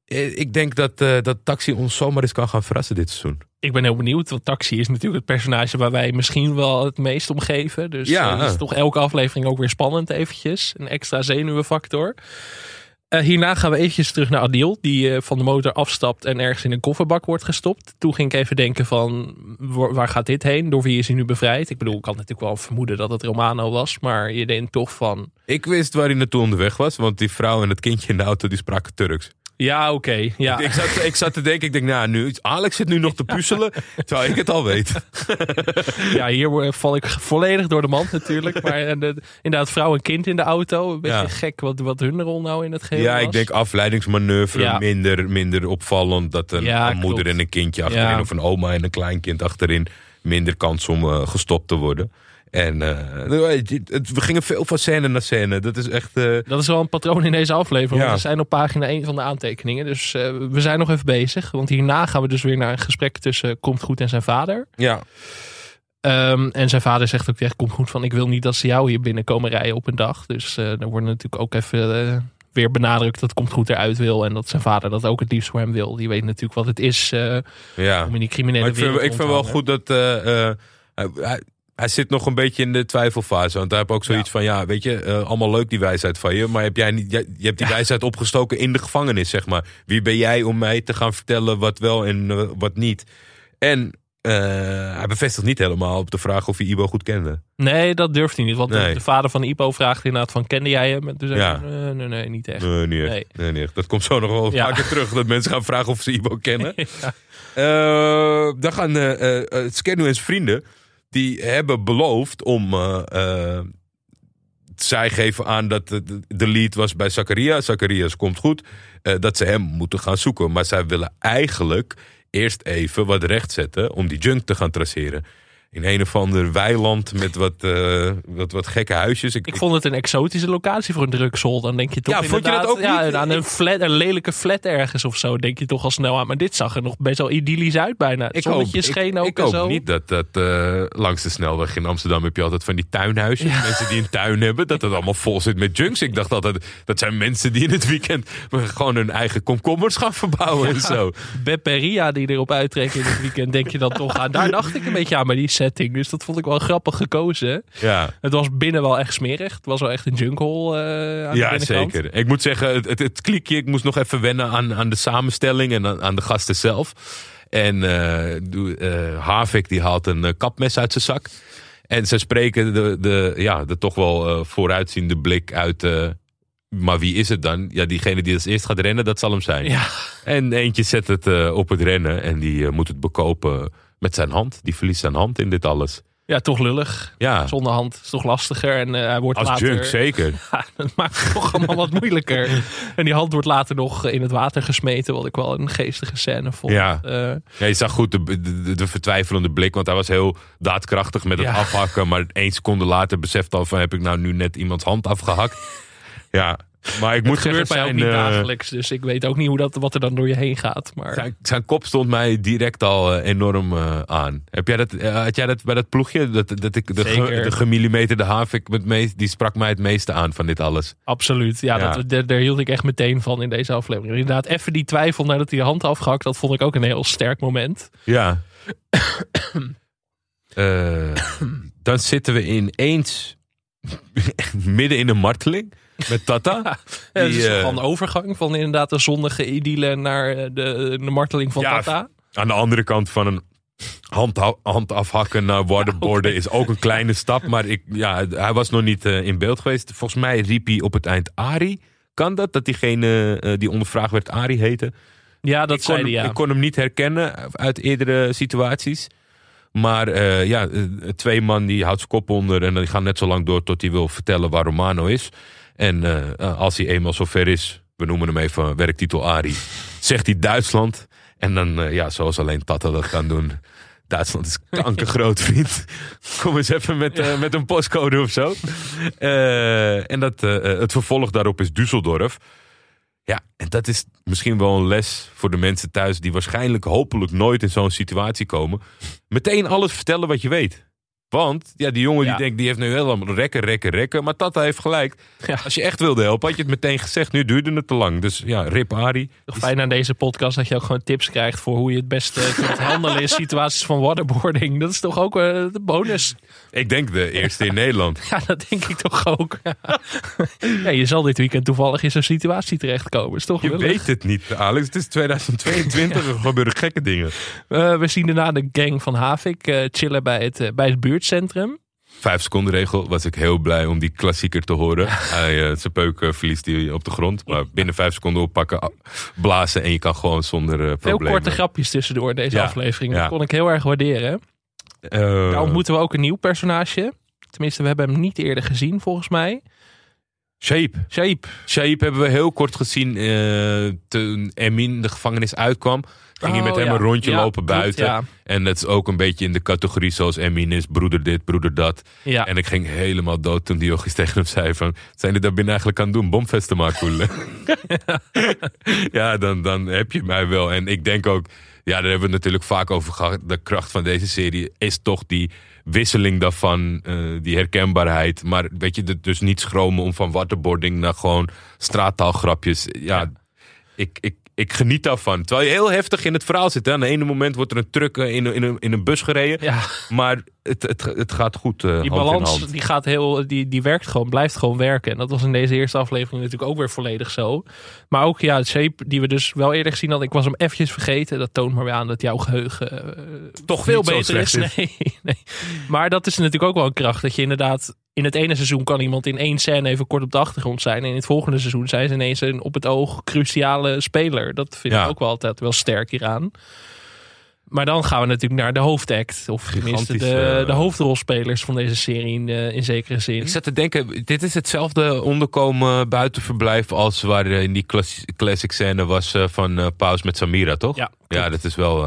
Eh, Ik denk dat, eh, dat Taxi ons zomaar eens kan gaan verrassen dit seizoen. Ik ben heel benieuwd, want Taxi is natuurlijk het personage waar wij misschien wel het meest om geven. Dus Ja. eh, dat is toch elke aflevering ook weer spannend eventjes. Een extra zenuwenfactor. Eh, hierna gaan we eventjes terug naar Adil, die eh, van de motor afstapt en ergens in een kofferbak wordt gestopt. Toen ging ik even denken van, wa- waar gaat dit heen? Door wie is hij nu bevrijd? Ik bedoel, ik had natuurlijk wel vermoeden dat het Romano was, maar je denkt toch van, Ik wist waar hij naartoe onderweg was, want die vrouw en het kindje in de auto die spraken Turks. Ja oké, ja. Ik, zat, ik zat te denken, ik denk, nou, nu, Alex zit nu nog te puzzelen, terwijl ik het al weet. Ja, hier val ik volledig door de mand natuurlijk. Maar en de, inderdaad, vrouw en kind in de auto. Een beetje Ja. gek wat, wat hun rol nou in het geheel Ja, was. ik denk afleidingsmanoeuvre, Ja. minder, minder opvallend. Dat een, Ja, een moeder en een kindje achterin, of een oma en een kleinkind achterin, minder kans om eh, gestopt te worden. En eh, het- we gingen veel van scène naar scène. Dat is echt... eh, Dat is wel een patroon in deze aflevering. Ja. We zijn op pagina 1 van de aantekeningen. Dus eh, we zijn nog even bezig. Want hierna gaan we dus weer naar een gesprek tussen Komt Goed en zijn vader. ja, Ehm, en zijn vader zegt ook echt, Komt Goed van... ik wil niet dat ze jou hier binnenkomen rijden op een dag. Dus eh er wordt natuurlijk ook even weer benadrukt dat Komt Goed eruit wil. En dat zijn vader dat ook het liefst voor hem wil. Die weet natuurlijk wat het is eh, ja. om in die criminele Maar ik vind, wereld ik rond vind te wel goed dat... eh, eh, hij, zit nog een beetje in de twijfelfase. Want hij heeft ook zoiets van... Ja, weet je, eh, allemaal leuk die wijsheid van je. Maar heb jij niet, je hebt die wijsheid opgestoken in de gevangenis, zeg maar. Wie ben jij om mij te gaan vertellen wat wel en eh, wat niet? En eh, hij bevestigt niet helemaal op de vraag of hij Ibo goed kende. Nee, dat durft hij niet. Want de- Nee. de vader van Ipo vraagt inderdaad van... kende jij hem? Zei Ja. nee, nee, niet echt. Nee, niet echt. Nee. Nee, niet echt. Dat komt zo nog wel Ja. vaker terug. Dat mensen gaan vragen of ze Ibo [LAUGHS] kennen. Dan gaan Skennu en zijn vrienden. Die hebben beloofd om. eh, eh, zij geven aan dat de, lead was bij Zacharias. Zacharias komt goed. eh, dat ze hem moeten gaan zoeken. Maar zij willen eigenlijk eerst even wat recht zetten. om die junk te gaan traceren. In een of ander weiland met wat, eh, wat, wat gekke huisjes. Ik vond het een exotische locatie voor een drugshol. Dan denk je toch Ja, vond je dat ook ja, niet? aan een, flat, een lelijke flat ergens of zo. Denk je toch al snel aan. Maar dit zag er nog best wel idyllisch uit bijna. Het Ik zonnetje hoop, scheen ik, ook ik hoop zo. niet dat dat eh, langs de snelweg in Amsterdam heb je altijd van die tuinhuisjes. Mensen die een tuin hebben, dat het allemaal vol zit met junks. Ik dacht altijd, dat zijn mensen die in het weekend gewoon hun eigen komkommers gaan verbouwen en zo. Bepperia die erop uittrekken in het weekend. Denk je dan toch aan. Daar dacht ik een beetje aan bij die setting. Dus dat vond ik wel grappig gekozen. Ja, Het was binnen wel echt smerig. Het was wel echt een junkhole eh aan de ja binnenkant. zeker. Ik moet zeggen, het, het, het klikje, ik moest nog even wennen aan, aan de samenstelling en aan, aan de gasten zelf. En eh, eh, Havik die haalt een kapmes uit zijn zak. En ze spreken de, de, ja, de toch wel vooruitziende blik uit. maar wie is het dan? Ja, diegene die als eerst gaat rennen, dat zal hem zijn. Ja, En eentje zet het op het rennen en die moet het bekopen met zijn hand. Die verliest zijn hand in dit alles. ja, toch lullig. Ja, Zonder hand is toch lastiger. En eh, hij wordt als later... junk zeker. [LAUGHS] Ja, dat maakt het toch allemaal wat moeilijker. En die hand wordt later nog in het water gesmeten. Wat ik wel een geestige scène vond. Ja. Eh, Ja, je zag goed de, de, de vertwijfelende blik, want hij was heel daadkrachtig met het Ja. afhakken. Maar één seconde later beseft al van heb ik nou nu net iemands hand afgehakt. [LAUGHS] Ja, maar ik moet het gebeurt mij ook niet eh, dagelijks. Dus ik weet ook niet hoe dat, wat er dan door je heen gaat. Maar zijn, zijn kop stond mij direct al eh, enorm eh, aan. Heb jij dat, had jij dat bij dat ploegje? Dat, dat ik, de, ge, de gemillimeterde havik, met meest, die sprak mij het meeste aan van dit alles. absoluut. Ja, Ja. Dat, daar, daar hield ik echt meteen van in deze aflevering. Inderdaad, even die twijfel nadat hij de hand afgehakt. Dat vond ik ook een heel sterk moment. Ja. [COUGHS] Dan zitten we ineens [LAUGHS] midden in een marteling met Tata. [LAUGHS] Ja, het Die, is eh, gewoon een overgang van inderdaad de zonnige idylle naar eh, de, de marteling van Ja, Tata. Aan de andere kant van een hand, hand afhakken naar waterboarden is ook een kleine [LAUGHS] stap. Maar ik, ja, hij was nog niet eh, in beeld geweest. Volgens mij riep hij op het eind Ari. Kan dat? Dat diegene eh, die ondervraagd werd Ari heette? Ja, dat ik, kon zei hij, ja. ik kon hem niet herkennen uit eerdere situaties. Maar eh, ja, eh, twee man die houdt zijn kop onder en die gaan net zo lang door tot hij wil vertellen waar Romano is. En eh, als hij eenmaal zover is, we noemen hem even werktitel Ari, zegt hij Duitsland. En dan, eh, ja, zoals alleen Tata dat kan doen. Duitsland is kankergroot, vriend. Kom eens even met, eh, met een postcode of zo. Eh, en dat, eh, het vervolg daarop is Düsseldorf. Ja, en dat is misschien wel een les voor de mensen thuis die waarschijnlijk hopelijk nooit in zo'n situatie komen. Meteen alles vertellen wat je weet. Want ja, die jongen die denkt, die heeft nu helemaal rekken, rekken, rekken. Maar Tata heeft gelijk. Als je echt wilde helpen, had je het meteen gezegd. Nu duurde het te lang. Dus ja, rip Ari. Toch fijn aan deze podcast dat je ook gewoon tips krijgt voor hoe je het beste [LAUGHS] kunt handelen in situaties van waterboarding. Dat is toch ook eh, de bonus. Ik denk de eerste in Nederland. [LAUGHS] Ja, dat denk ik toch ook. [LAUGHS] ja, je zal dit weekend toevallig in zo'n situatie terechtkomen. Is toch Je weet het niet, Alex. Het is 2022. Er gebeuren gekke dingen. Eh, we zien daarna de gang van Havik eh, chillen bij het, eh, bij het buurtcentrum. Vijf seconden regel was ik heel blij om die klassieker te horen. [LAUGHS] Hij, zijn peuk eh, verliest hij op de grond. Maar binnen vijf seconden oppakken, ah, blazen en je kan gewoon zonder eh Veel problemen. korte grapjes tussendoor deze Ja, aflevering. ja. Dat kon ik heel erg waarderen. Daar ontmoeten we ook een nieuw personage. Tenminste, we hebben hem niet eerder gezien volgens mij. Shape. Shape. Shape hebben we heel kort gezien eh, toen Emin de gevangenis uitkwam. Ging hij Oh, met hem ja. een rondje Ja, lopen klopt, buiten. ja. En dat is ook een beetje in de categorie zoals Emin is. Broeder dit, broeder dat. En ik ging helemaal dood toen Diogenes [LAUGHS] tegen hem zei van... Zijn jullie daar binnen eigenlijk aan doen? Bomvesten maken, [LAUGHS] ja, dan, dan heb je mij wel. En ik denk ook... Ja, daar hebben we het natuurlijk vaak over gehad. De kracht van deze serie is toch die wisseling daarvan. eh, die herkenbaarheid. Maar weet je, dus niet schromen om van waterboarding naar gewoon straattaalgrapjes. Ja, ik, ik, ik geniet daarvan. Terwijl je heel heftig in het verhaal zit. Hè. Aan de ene moment wordt er een truck in een, in in een bus gereden. ja. Maar het, het, het gaat goed eh, Die balans die gaat heel, die, die werkt gewoon, blijft gewoon werken. En dat was in deze eerste aflevering natuurlijk ook weer volledig zo. Maar ook ja, het shape die we dus wel eerder gezien hadden. Ik was hem eventjes vergeten. Dat toont maar weer aan dat jouw geheugen eh, Toch veel beter is. slecht [LAUGHS] Nee, nee. Maar dat is natuurlijk ook wel een kracht. Dat je inderdaad in het ene seizoen kan iemand in één scène even kort op de achtergrond zijn. En in het volgende seizoen zijn ze ineens een op het oog cruciale speler. Dat vind Ja. ik ook wel altijd wel sterk hieraan. Maar dan gaan we natuurlijk naar de hoofdact. Of tenminste de, de hoofdrolspelers van deze serie in, eh, in zekere zin. Ik zat te denken, dit is hetzelfde onderkomen buitenverblijf als waar in die classic scène was eh, van eh Paus met Samira, toch? Ja, ja dat is wel.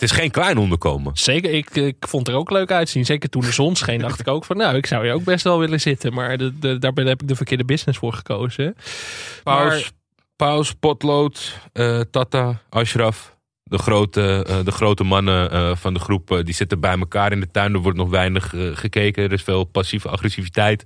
Het is geen klein onderkomen. Zeker, ik, ik vond er ook leuk uitzien. Zeker toen de zon scheen, dacht ik ook van... nou, ik zou hier ook best wel willen zitten. Maar de, de, daar ben- heb ik de verkeerde business voor gekozen. Paus, Paus Potlood, eh, Tata, Ashraf. De grote, eh, de grote mannen eh, van de groep die zitten bij elkaar in de tuin. Er wordt nog weinig gekeken. Er is veel passieve agressiviteit.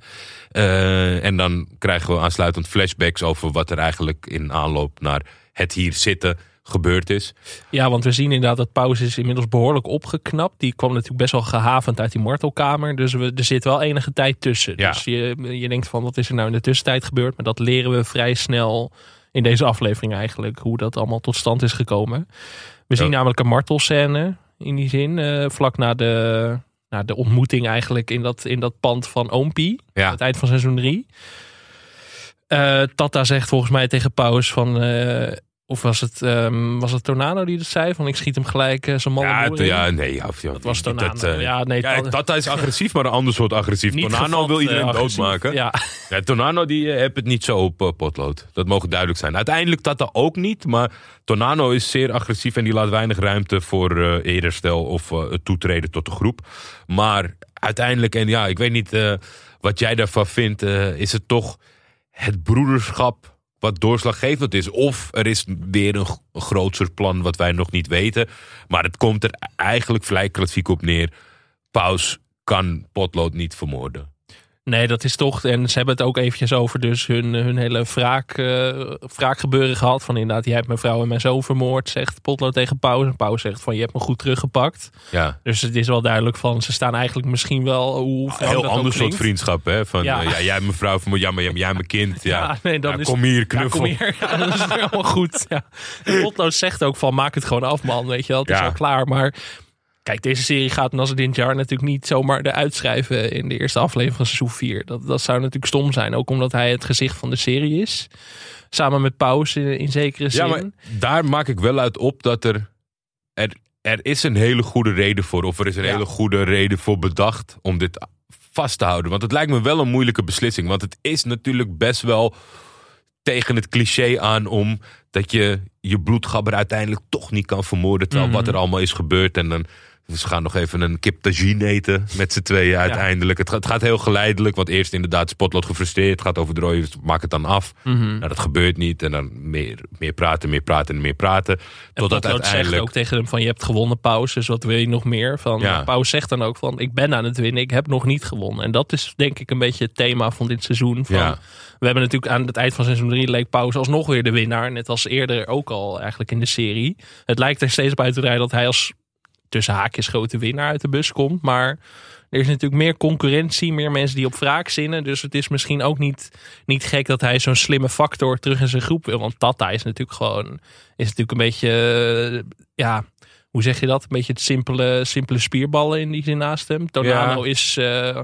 En dan krijgen we aansluitend flashbacks over wat er eigenlijk in aanloop naar het hier zitten gebeurd is. Ja, want we zien inderdaad dat Pauze is inmiddels behoorlijk opgeknapt. Die kwam natuurlijk best wel gehavend uit die martelkamer. Dus we, er zit wel enige tijd tussen. Ja. Dus je, je denkt van, wat is er nou in de tussentijd gebeurd? Maar dat leren we vrij snel in deze aflevering eigenlijk. Hoe dat allemaal tot stand is gekomen. We zien namelijk een martelscène in die zin. eh, vlak na de, na de ontmoeting eigenlijk in dat, in dat pand van Oompie. Ja. Aan het eind van seizoen 3. Tata zegt volgens mij tegen Paus van... eh, of was het, ehm, was het Tornado die dat zei? Van ik schiet hem gelijk eh, zijn man Ja, ja, nee. Ja, ja, Dat was Tornado. eh, ja, nee, ja, Tata is agressief, maar een ander soort agressief. niet Tornado gevat, wil iedereen eh, agressief. doodmaken. Ja, Ja, Tornado die heeft het niet zo op potlood. Dat mogen duidelijk zijn. Uiteindelijk Tata ook niet. Maar Tornado is zeer agressief en die laat weinig ruimte voor eh eerherstel of het toetreden tot de groep. Maar uiteindelijk, en ja, ik weet niet wat jij daarvan vindt, is het toch het broederschap wat doorslaggevend is. Of er is weer een, g- een grootser plan wat wij nog niet weten. Maar het komt er eigenlijk vrij klassiek op neer. Paus kan potlood niet vermoorden. Nee, dat is toch... En ze hebben het ook eventjes over dus hun, hun hele wraak, eh, wraakgebeuren gehad. Van inderdaad, jij hebt mijn vrouw en mijn zoon vermoord, zegt Potlood tegen Paus. En Paus zegt van, je hebt me goed teruggepakt. Ja. Dus het is wel duidelijk van, ze staan eigenlijk misschien wel... Hoe Een wrang heel ander soort vriendschap, hè? Van Ja. ja jij mijn vrouw, van, ja, maar jij, jij mijn kind. Ja, [LAUGHS] Ja, nee, dan Ja, is kom hier, Ja, knuffel. kom hier. [LAUGHS] Ja, dat is weer allemaal goed. Ja. En Potlood zegt ook van maak het gewoon af man. Weet je wel, het is al klaar. Maar kijk, deze serie gaat Jar natuurlijk niet zomaar eruit schrijven in de eerste aflevering van seizoen 4. Dat, dat zou natuurlijk stom zijn. Ook omdat hij het gezicht van de serie is. Samen met Paus in, in zekere zin. Ja, maar daar maak ik wel uit op dat er, er... Er is een hele goede reden voor. Of er is een Ja. hele goede reden voor bedacht om dit vast te houden. Want het lijkt me wel een moeilijke beslissing. Want het is natuurlijk best wel tegen het cliché aan om dat je je bloedgabber uiteindelijk toch niet kan vermoorden. Terwijl Mhm. wat er allemaal is gebeurd. En dan ze gaan nog even een kip tagine eten met z'n tweeën uiteindelijk. Het, gaat, het gaat heel geleidelijk. Want eerst inderdaad Spotlood gefrustreerd. Het gaat over de rooien, dus maak het dan af. Mhm. Nou, dat gebeurt niet. En dan meer, meer praten, meer praten en meer praten. En Totdat Potlood zegt uiteindelijk... ook tegen hem van je hebt gewonnen Paus. Dus wat wil je nog meer? Van, Ja. Paus zegt dan ook van ik ben aan het winnen. Ik heb nog niet gewonnen. En dat is denk ik een beetje het thema van dit seizoen. Van, Ja. We hebben natuurlijk aan het eind van seizoen 3 leek Paus alsnog weer de winnaar. Net als eerder ook al eigenlijk in de serie. Het lijkt er steeds uit te rijden dat hij als tussen haakjes grote winnaar uit de bus komt. Maar er is natuurlijk meer concurrentie, meer mensen die op wraak zinnen. Dus het is misschien ook niet, niet gek dat hij zo'n slimme factor terug in zijn groep wil. Want Tata is natuurlijk gewoon, is natuurlijk een beetje, eh, ja, hoe zeg je dat? Een beetje het simpele, simpele spierballen in die zin naast hem. Tornado Ja. is eh,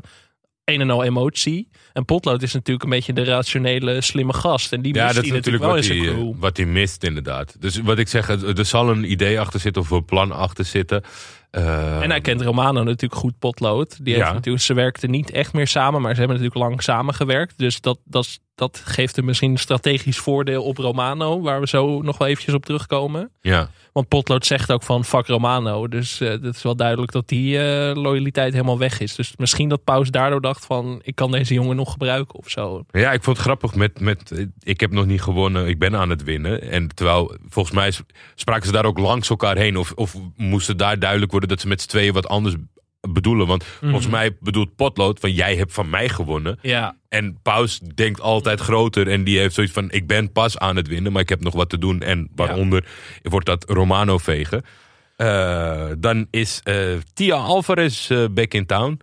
een en al emotie. En Potlood is natuurlijk een beetje de rationele, slimme gast. En die Ja, mist dat is natuurlijk wel wat hij, eh, crew. wat hij mist, inderdaad. Dus wat ik zeg, er zal een idee achter zitten of een plan achter zitten. Eh, En hij kent Romano natuurlijk goed potlood. Die heeft Ja. natuurlijk, ze werkten niet echt meer samen, maar ze hebben natuurlijk lang samengewerkt. Dus dat, dat, dat geeft hem misschien een strategisch voordeel op Romano, waar we zo nog wel eventjes op terugkomen. Ja. Want potlood zegt ook van fuck Romano. Dus het is wel duidelijk dat die eh, loyaliteit helemaal weg is. Dus misschien dat Paus daardoor dacht van ik kan deze jongen nog gebruiken of zo. Ja, ik vond het grappig met, met. Ik heb nog niet gewonnen, ik ben aan het winnen. En terwijl, volgens mij spraken ze daar ook langs elkaar heen. Of, of moest het daar duidelijk worden dat ze met z'n tweeën wat anders bedoelen. Want volgens mij bedoelt Potlood van jij hebt van mij gewonnen. Ja, En Paus denkt altijd groter. En die heeft zoiets van: ik ben pas aan het winnen, maar ik heb nog wat te doen. En waaronder wordt dat Romano vegen. Eh, dan is eh, Tia Alvarez eh, back in town.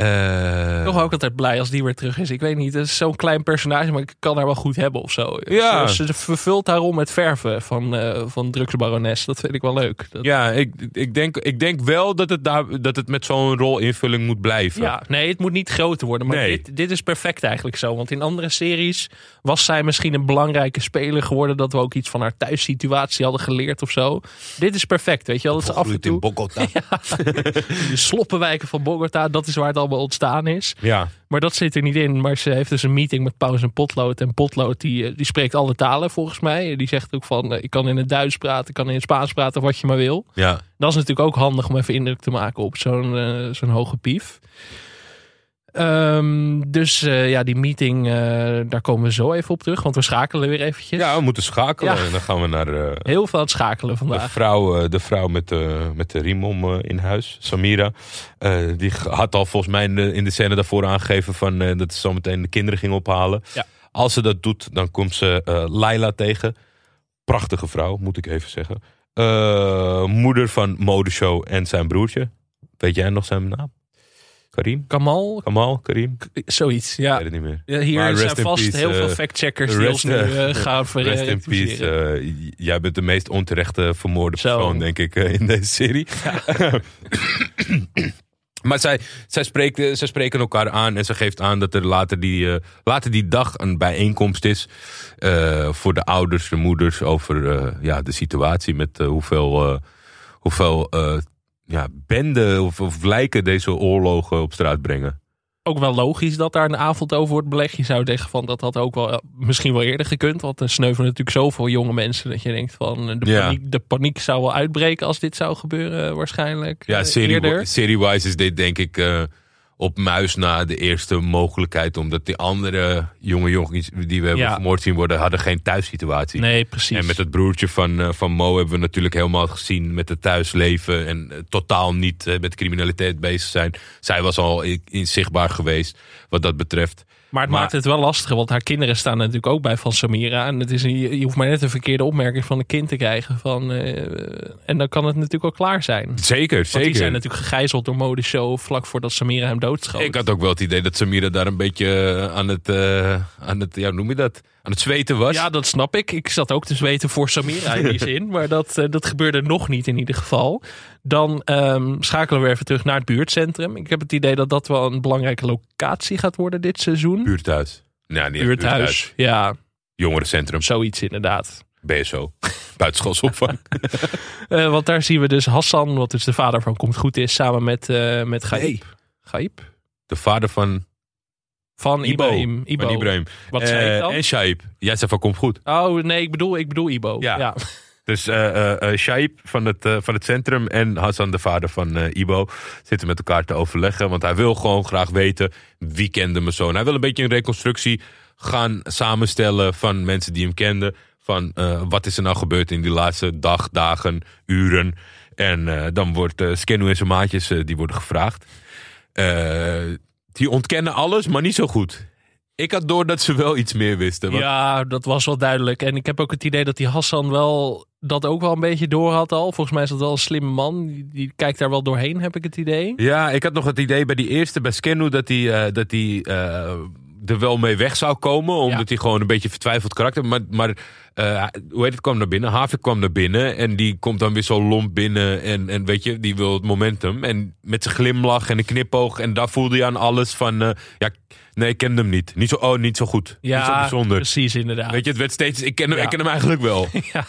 Eh, toch ook altijd blij als die weer terug is. Ik weet niet, het is zo'n klein personage, maar ik kan haar wel goed hebben of zo. Ja. Ze, ze vervult haar rol met verven van, eh van drugsbarones. Dat vind ik wel leuk. Dat, Ja, ik, ik, denk, ik denk wel dat het, daar, dat het met zo'n rolinvulling moet blijven. Ja, nee, het moet niet groter worden. Maar Nee. dit, dit is perfect eigenlijk zo. Want in andere series was zij misschien een belangrijke speler geworden. Dat we ook iets van haar thuissituatie hadden geleerd of zo. Dit is perfect, weet je wel. Dat ze af en Opgegroeid in toe Bogota. [LAUGHS] [LAUGHS] de sloppenwijken van Bogota, dat is waar het allemaal ontstaan is. Ja. Maar dat zit er niet in. Maar ze heeft dus een meeting met Paus en Potlood. En Potlood die, eh, die spreekt alle talen volgens mij. Die zegt ook van, eh, ik kan in het Duits praten, ik kan in het Spaans praten, wat je maar wil. ja. Dat is natuurlijk ook handig om even indruk te maken op zo'n eh, zo'n hoge pief. Ehm, dus eh, ja, die meeting, eh, daar komen we zo even op terug. Want we schakelen weer eventjes. Ja, we moeten schakelen. Ja. En dan gaan we naar eh, Heel veel aan het schakelen de vandaag. vrouw, eh, de vrouw met, de, met de riem om in huis, Samira. Die had al volgens mij in de, in de scène daarvoor aangegeven van, dat ze zometeen de kinderen ging ophalen. Ja. Als ze dat doet, dan komt ze Laila tegen. Prachtige vrouw, moet ik even zeggen. Moeder van Modeshow en zijn broertje. Weet jij nog zijn naam? Karim? Kamal, Kamal? Karim? zoiets. Ik Ja. weet het niet meer. Ja, Hier zijn vast peace, heel veel eh, factcheckers die ons nu eh, gaan ver- [LAUGHS] Rest in peace. rectificeren. eh, jij bent de meest onterechte vermoorde Zo. persoon, denk ik, in deze serie. [COUGHS] maar zij, zij, spreekt, eh, zij spreken elkaar aan en ze geeft aan dat er later die, later die dag een bijeenkomst is voor de ouders, de moeders, over ja, de situatie met hoeveel, hoeveel ja, benden of, of lijken deze oorlogen op straat brengen. Ook wel logisch dat daar een avond over wordt belegd. Je zou zeggen van dat had ook wel misschien wel eerder gekund. Want er sneuvelen natuurlijk zoveel jonge mensen dat je denkt van de, Ja. paniek, de paniek zou wel uitbreken als dit zou gebeuren eh, waarschijnlijk. Ja, eh, serie, serie-wise is dit denk ik eh, op muis na de eerste mogelijkheid. Omdat die andere jonge jongens die we hebben Ja. vermoord zien worden, hadden geen thuissituatie. Nee, precies. En met het broertje van, eh, van Mo hebben we natuurlijk helemaal gezien met het thuisleven. En eh, totaal niet eh, met criminaliteit bezig zijn. Zij was al in, in zichtbaar geweest wat dat betreft. Maar het Maar- maakt het wel lastiger, want haar kinderen staan natuurlijk ook bij van Samira. En het is, je je hoeft maar net een verkeerde opmerking van een kind te krijgen. Van, eh, en dan kan het natuurlijk al klaar zijn. Zeker, Want zeker. die zijn natuurlijk gegijzeld door modeshow vlak voordat Samira hem doodschoot. Ik had ook wel het idee dat Samira daar een beetje eh, aan het, eh, aan het, ja, hoe noem je dat? Aan het zweten was. Ja, dat snap ik. Ik zat ook te zweten voor Samira in die [LAUGHS] zin. Maar dat, eh, dat gebeurde nog niet in ieder geval. Dan ehm, schakelen we even terug naar het buurtcentrum. Ik heb het idee dat dat wel een belangrijke locatie gaat worden dit seizoen. Buurthuis. Nou, niet Buurthuis. Ja, Jongerencentrum. zoiets inderdaad. BSO. [LAUGHS] Buitenschoolsopvang. [LAUGHS] Eh, want daar zien we dus Hassan, wat dus de vader van Komt Goed is, samen met, eh met Gaib. Nee. Gaib? De vader van Van Ibo. Ibrahim. Ibo. Van Ibrahim. Wat zei Eh, ik dan? En Shaib. Jij zei van komt goed. Oh nee, ik bedoel, ik bedoel Ibo. Ja. ja. [LAUGHS] Dus eh eh, Shaib van het, van het centrum en Hassan, de vader van Ibo, zitten met elkaar te overleggen. Want hij wil gewoon graag weten wie kende mijn zoon. Hij wil een beetje een reconstructie gaan samenstellen van mensen die hem kenden. Van wat is er nou gebeurd in die laatste dag, dagen, uren. En dan wordt uh, en zijn maatjes die worden gevraagd. Die ontkennen alles, maar niet zo goed. Ik had door dat ze wel iets meer wisten. want- Ja, dat was wel duidelijk. En ik heb ook het idee dat die Hassan wel dat ook wel een beetje door had al. Volgens mij is dat wel een slimme man. Die, die kijkt daar wel doorheen, heb ik het idee. Ja, ik had nog het idee bij die eerste, bij Skenu, dat hij eh, dat hij eh, er wel mee weg zou komen. Omdat Ja. hij gewoon een beetje vertwijfeld karakter. Maar, maar eh, hoe heet het, kwam naar binnen. Havik kwam naar binnen. En die komt dan weer zo lomp binnen. En, en weet je, die wil het momentum. En met zijn glimlach en een knipoog. En daar voelde je aan alles van, eh, ja, Nee, ik kende hem niet. Niet zo, oh, niet zo goed. niet zo bijzonder. precies inderdaad. Weet je, het werd steeds... Ik ken, hem, Ja. ik ken hem eigenlijk wel. [LAUGHS] ja.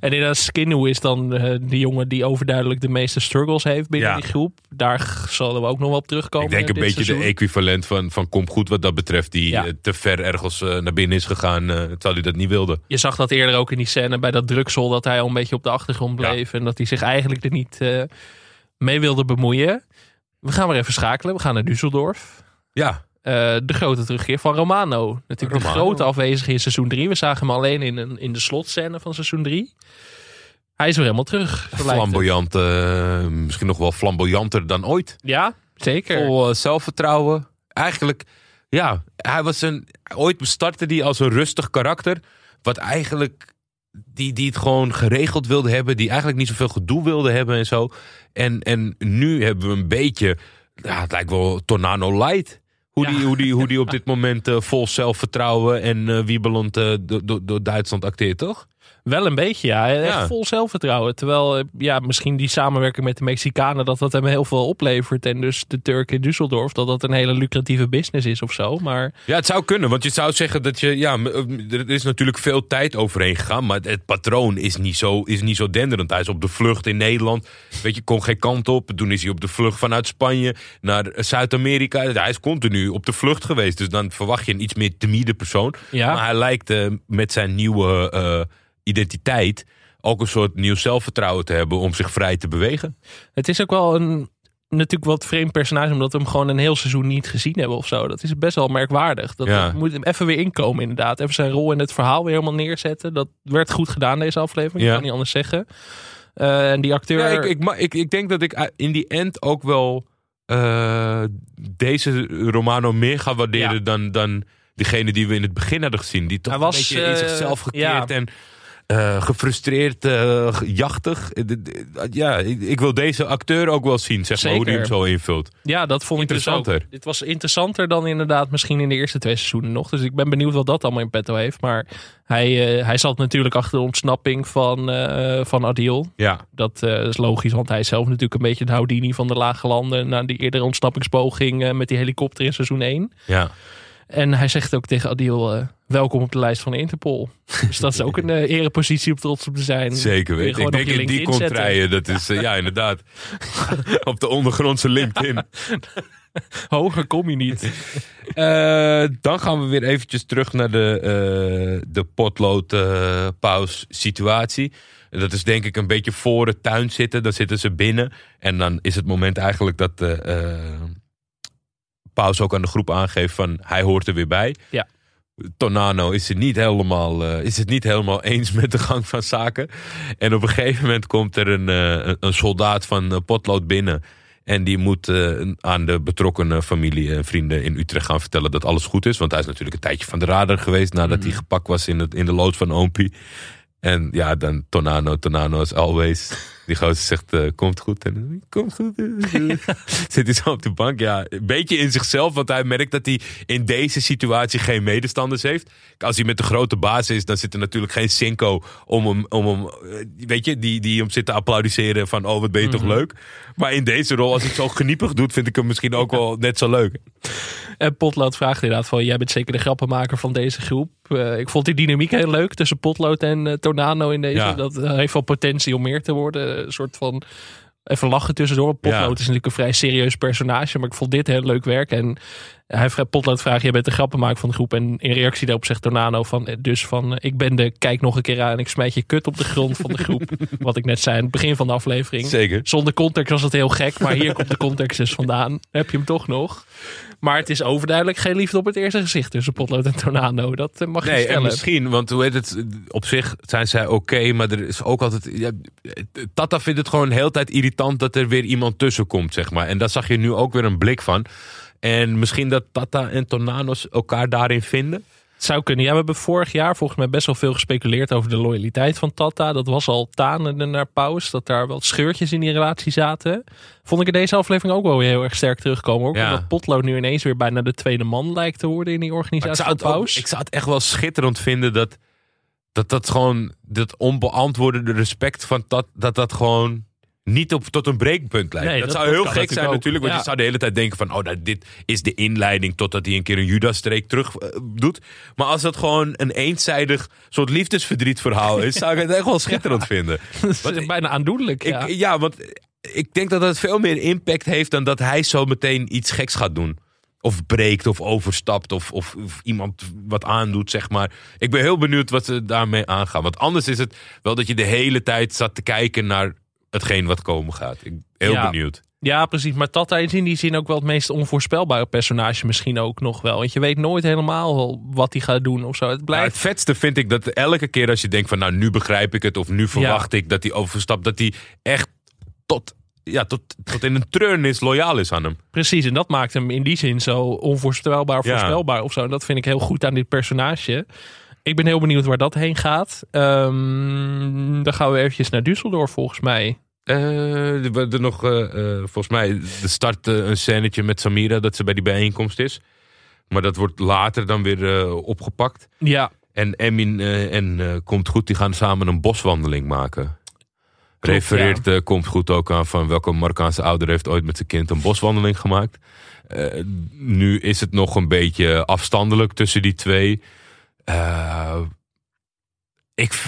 En inderdaad, Skinnu is dan eh, de jongen die overduidelijk de meeste struggles heeft binnen Ja. die groep. Daar zullen we ook nog wel op terugkomen. ik denk een beetje seizoen. de equivalent van, van Kom Goed wat dat betreft. Die Ja. te ver ergens naar binnen is gegaan. terwijl hij dat niet wilde. Je zag dat eerder ook in die scène bij dat drugsel, dat hij al een beetje op de achtergrond bleef. En dat hij zich eigenlijk er niet eh, mee wilde bemoeien. We gaan weer even schakelen. We gaan naar Düsseldorf. Ja, Eh, de grote terugkeer van Romano. Natuurlijk de grote afwezige in seizoen 3. We zagen hem alleen in, een, in de slotscène van seizoen 3. Hij is weer helemaal terug. flamboyant. eh, misschien nog wel flamboyanter dan ooit. Ja, zeker. Vol zelfvertrouwen. Eigenlijk, ja, hij was een. Ooit startte hij als een rustig karakter. Wat eigenlijk. Die, die het gewoon geregeld wilde hebben. Die eigenlijk niet zoveel gedoe wilde hebben en zo. En, en nu hebben we een beetje. Ja, het lijkt wel Tornado Light. Hoe, Ja. die, hoe, die, hoe die op [LAUGHS] dit moment eh, vol zelfvertrouwen en eh wiebelend eh, door Duitsland acteert, toch? Wel een beetje, ja. Echt Ja. vol zelfvertrouwen. Terwijl, eh, ja, misschien die samenwerking met de Mexicanen, dat dat hem heel veel oplevert. En dus de Turk in Düsseldorf, dat dat een hele lucratieve business is of zo. Maar Ja, het zou kunnen. Want je zou zeggen dat je. Ja, er is natuurlijk veel tijd overheen gegaan. Maar het patroon is niet zo, is niet zo denderend. Hij is op de vlucht in Nederland. Weet je, kon geen kant op. Toen is hij op de vlucht vanuit Spanje naar Zuid-Amerika. Hij is continu op de vlucht geweest. Dus dan verwacht je een iets meer timide persoon. ja, Maar hij lijkt eh, met zijn nieuwe eh, identiteit. ook een soort nieuw zelfvertrouwen te hebben om zich vrij te bewegen. het is ook wel een natuurlijk wat vreemd personage, omdat we hem gewoon een heel seizoen niet gezien hebben of zo. Dat is best wel merkwaardig. Dat Ja. moet hem even weer inkomen, inderdaad. Even zijn rol in het verhaal weer helemaal neerzetten. Dat werd goed gedaan, deze aflevering. Ja. Ik kan niet anders zeggen. Eh, en die acteur. Ja, ik, ik, ik, ik denk dat ik eh, in die end ook wel eh, deze Romano meer ga waarderen dan, dan degene die we in het begin hadden gezien. Die toch Hij was, een beetje in zichzelf gekeerd en eh, gefrustreerd, eh, jachtig. Eh, Ja, ik, wil deze acteur ook wel zien, zeg maar, hoe die hem zo invult. Ja, dat vond ik dus ook. Dit was interessanter dan inderdaad misschien in de eerste twee seizoenen nog. Dus ik ben benieuwd wat dat allemaal in petto heeft. Maar hij, hij zat natuurlijk achter de ontsnapping van, van Adil. Ja, Dat is logisch, want hij is zelf natuurlijk een beetje de Houdini van de lage landen. Na die eerdere ontsnappingspoging met die helikopter in seizoen 1. ja. En hij zegt ook tegen Adil, eh, welkom op de lijst van de Interpol. Dus dat is ook een eh, erepositie om trots op te zijn. zeker weten. Ik denk in die contraien, dat is, eh, ja inderdaad. [LAUGHS] Op de ondergrondse LinkedIn. [LAUGHS] Hoger kom je niet. Eh, dan gaan we weer eventjes terug naar de, eh de potlood eh, paus situatie. Dat is denk ik een beetje voor het tuin zitten. Dan zitten ze binnen. En dan is het moment eigenlijk dat de eh, paus ook aan de groep aangeeft van hij hoort er weer bij. Ja. Tonano is het, niet helemaal, eh, is het niet helemaal [LAUGHS] eens met de gang van zaken. En op een gegeven moment komt er een, eh, een- soldaat van eh, potlood binnen. En die moet aan de betrokken familie en vrienden in Utrecht gaan vertellen dat alles goed is. Want hij is natuurlijk een tijdje van de radar geweest nadat Mhm. hij gepakt was in, het, in de lood van Oompie. En ja, dan Tonano, Tonano as always. Die gozer zegt, eh, komt goed. En komt goed. [LAUGHS] Zit hij zo op de bank. Ja, een beetje in zichzelf. Want hij merkt dat hij in deze situatie geen medestanders heeft. Als hij met de grote baas is, dan zit er natuurlijk geen Cinco om hem, om hem eh, weet je, die, die hem zit te applaudisseren van, oh, wat ben je toch leuk. Maar in deze rol, als hij het zo geniepig doet, vind ik hem misschien ook wel net zo leuk. En Potlood vraagt inderdaad van, jij bent zeker de grappenmaker van deze groep. Eh, ik vond die dynamiek heel leuk tussen Potlood en eh, Tornado in deze. Ja. Dat eh, heeft wel potentie om meer te worden. Een soort van, even lachen tussendoor. Potlood Ja. is natuurlijk een vrij serieus personage, maar ik vond dit heel leuk werk. En hij vraagt, Potlood vraagt, jij bent de grappenmaker van de groep. En in reactie daarop zegt Tornado van, eh, dus van, eh, ik ben de, kijk nog een keer aan en ik smijt je kut op de grond van de groep. [LAUGHS] Wat ik net zei aan het begin van de aflevering. Zeker. Zonder context was het heel gek, maar hier komt de context dus vandaan. [LAUGHS] Heb je hem toch nog? Maar het is overduidelijk geen liefde op het eerste gezicht tussen Potlood en Tornado. Dat eh, mag je Nee, en stellen. misschien, want hoe heet het, op zich zijn zij oké, maar er is ook altijd, ja, Tata vindt het gewoon de hele tijd irritant dat er weer iemand tussen komt, zeg maar. En daar zag je nu ook weer een blik van. En misschien dat Tata en Tornanos elkaar daarin vinden. Het zou kunnen. Ja, we hebben vorig jaar volgens mij best wel veel gespeculeerd over de loyaliteit van Tata. Dat was al tanen naar Paus. Dat daar wel scheurtjes in die relatie zaten. Vond ik in deze aflevering ook wel weer heel erg sterk terugkomen. Ja. omdat Potlood nu ineens weer bijna de tweede man lijkt te worden in die organisatie van Paus. ik zou het echt wel schitterend vinden dat dat, dat gewoon, dat onbeantwoorde respect van dat, dat dat gewoon niet op, tot een breekpunt leidt. Nee, dat, dat- zou dat heel gek zijn natuurlijk ook. natuurlijk. Want Ja. je zou de hele tijd denken van... oh, nou, dit is de inleiding totdat hij een keer een Judas-streek terug eh, doet. Maar als dat gewoon een eenzijdig soort liefdesverdrietverhaal is... zou ik het echt wel [LAUGHS] schitterend vinden. [LAUGHS] Dat is bijna aandoenlijk. Ja. Ik, ja, want ik denk dat het veel meer impact heeft... dan dat hij zo meteen iets geks gaat doen. Of breekt of overstapt of, of, of iemand wat aandoet, zeg maar. Ik ben heel benieuwd wat ze daarmee aangaan. Want anders is het wel dat je de hele tijd zat te kijken naar hetgeen wat komen gaat. Ik heel Ja. benieuwd. Ja, precies. Maar Tata is in die zin ook wel het meest onvoorspelbare personage misschien ook nog wel. Want je weet nooit helemaal wat hij gaat doen of zo. Het blijft... het vetste vind ik dat elke keer als je denkt van... nou, nu begrijp ik het of nu verwacht ik dat hij overstapt... dat hij echt tot, ja, tot, tot in een treurnis loyaal is aan hem. Precies, en dat maakt hem in die zin zo onvoorspelbaar, Ja. voorspelbaar of zo. En dat vind ik heel goed aan dit personage. Ik ben heel benieuwd waar dat heen gaat. Ehm, dan gaan we eventjes naar Düsseldorf volgens mij. Eh, er er nog, eh, eh, volgens mij, er start een scènetje met Samira dat ze bij die bijeenkomst is. Maar dat wordt later dan weer opgepakt. Ja, En Emin en Komt Goed, die gaan samen een boswandeling maken. Refereert eh, Komt Goed ook aan van welke Marokkaanse ouder heeft ooit met zijn kind een boswandeling gemaakt. Nu is het nog een beetje afstandelijk tussen die twee. Eh, ik,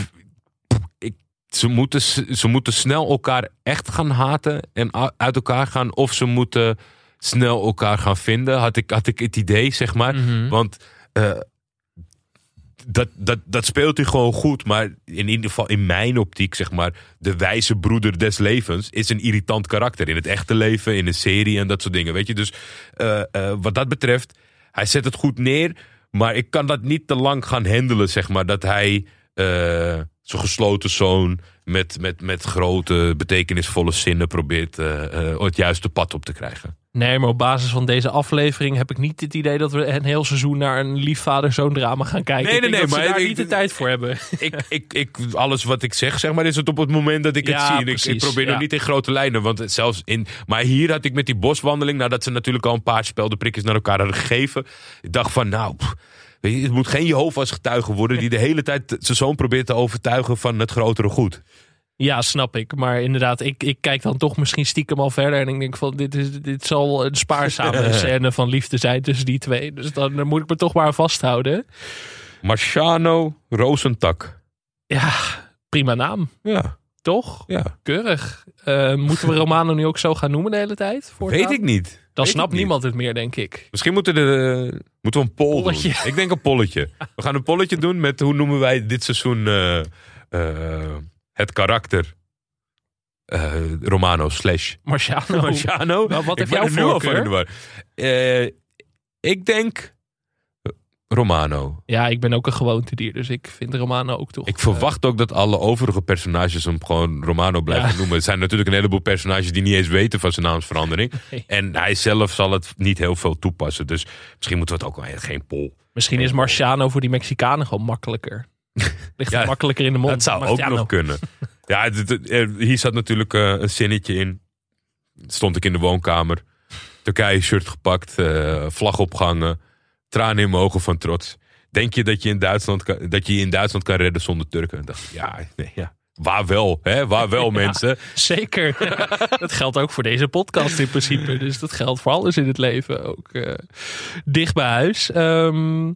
ik, ze, moeten, ze moeten snel elkaar echt gaan haten en uit elkaar gaan. Of ze moeten snel elkaar gaan vinden. Had ik, had ik het idee, zeg maar. Mhm. Want eh, dat, dat, dat speelt hij gewoon goed. Maar in ieder geval in mijn optiek, zeg maar, de wijze broeder des levens is een irritant karakter. In het echte leven, in een serie en dat soort dingen. Weet je, dus eh, wat dat betreft, hij zet het goed neer. Maar ik kan dat niet te lang gaan handelen, zeg maar. Dat hij eh, zo'n gesloten zoon met, met, met grote, betekenisvolle zinnen probeert eh, eh, het juiste pad op te krijgen. Nee, maar op basis van deze aflevering heb ik niet het idee dat we een heel seizoen naar een lief vader-zoon drama gaan kijken. Nee, nee, nee, maar daar ik- niet de tijd voor hebben. ik, ik, ik, alles wat ik zeg, zeg maar, is het op het moment dat ik het zie. En ik, ik precies, probeer ja. nog niet in grote lijnen. Want zelfs in. Maar hier had ik met die boswandeling, nadat ze natuurlijk al een paar speldenprikjes naar elkaar hadden gegeven. Ik dacht van, nou. pff, het moet geen Jehovah's getuige worden die de hele tijd zijn zoon probeert te overtuigen van het grotere goed. Ja, snap ik. Maar inderdaad, ik, ik kijk dan toch misschien stiekem al verder. En ik denk van, dit, is, dit zal een spaarzame [LAUGHS] scène van liefde zijn tussen die twee. Dus dan, dan moet ik me toch maar vasthouden. Marciano Rosentak. Ja, prima naam. Ja, Toch? ja. Keurig. Eh, moeten we Romano nu ook zo gaan noemen de hele tijd? Voortaan? Weet ik niet. Dan Weet snapt niemand het meer, denk ik. Misschien moeten, de, moeten we een poll Polletje. doen. Ik denk een polletje. We gaan een polletje doen met hoe noemen wij dit seizoen eh, eh, het karakter eh, Romano slash [LAUGHS] Marciano. Marciano. Wel, wat Ik heeft ben jouw er nu al van in de war. Eh, ik denk Romano. Ja, ik ben ook een gewoontedier, dus ik vind Romano ook toch... Ik verwacht ook dat alle overige personages hem gewoon Romano blijven Ja. noemen. Er zijn natuurlijk een heleboel personages die niet eens weten van zijn naamsverandering. [LAUGHS] Nee. En hij zelf zal het niet heel veel toepassen. Dus misschien moeten we het ook wel geen poll. Misschien is Marciano voor die Mexicanen gewoon makkelijker. [LAUGHS] Ligt Ja, het makkelijker in de mond. Dat zou ook nog kunnen. [LAUGHS] Ja, er- hier zat natuurlijk eh, een zinnetje in. Stond ik in de woonkamer. Turkije shirt gepakt, eh, vlag opgehangen, tranen in mijn ogen van trots. Denk je dat je in Duitsland kan, dat je je in Duitsland kan redden zonder Turken? En dacht ja, nee, ja. Waar wel, hè? Waar wel, [LAUGHS] mensen. Zeker. dat geldt ook voor deze podcast in principe. Dus dat geldt voor alles in het leven. Ook eh, dicht bij huis. Ehm,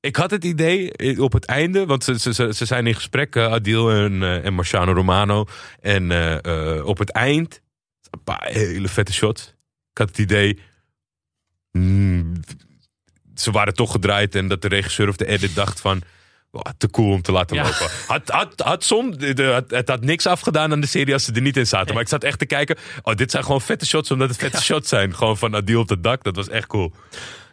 Ik had het idee eh, op het einde, want ze, ze, ze- zijn in gesprek, eh, Adil en, eh, en Marciano Romano. En op het eind, een paar hele vette shots. Ik had het idee, hmm, ze waren toch gedraaid en dat de regisseur of de edit dacht van... "Oh, te cool om te laten Ja. lopen. Had, had, had som, het had niks afgedaan aan de serie als ze er niet in zaten. Maar ik zat echt te kijken. Oh, dit zijn gewoon vette shots omdat het vette shots zijn. Gewoon van Adil op het dak. Dat was echt cool.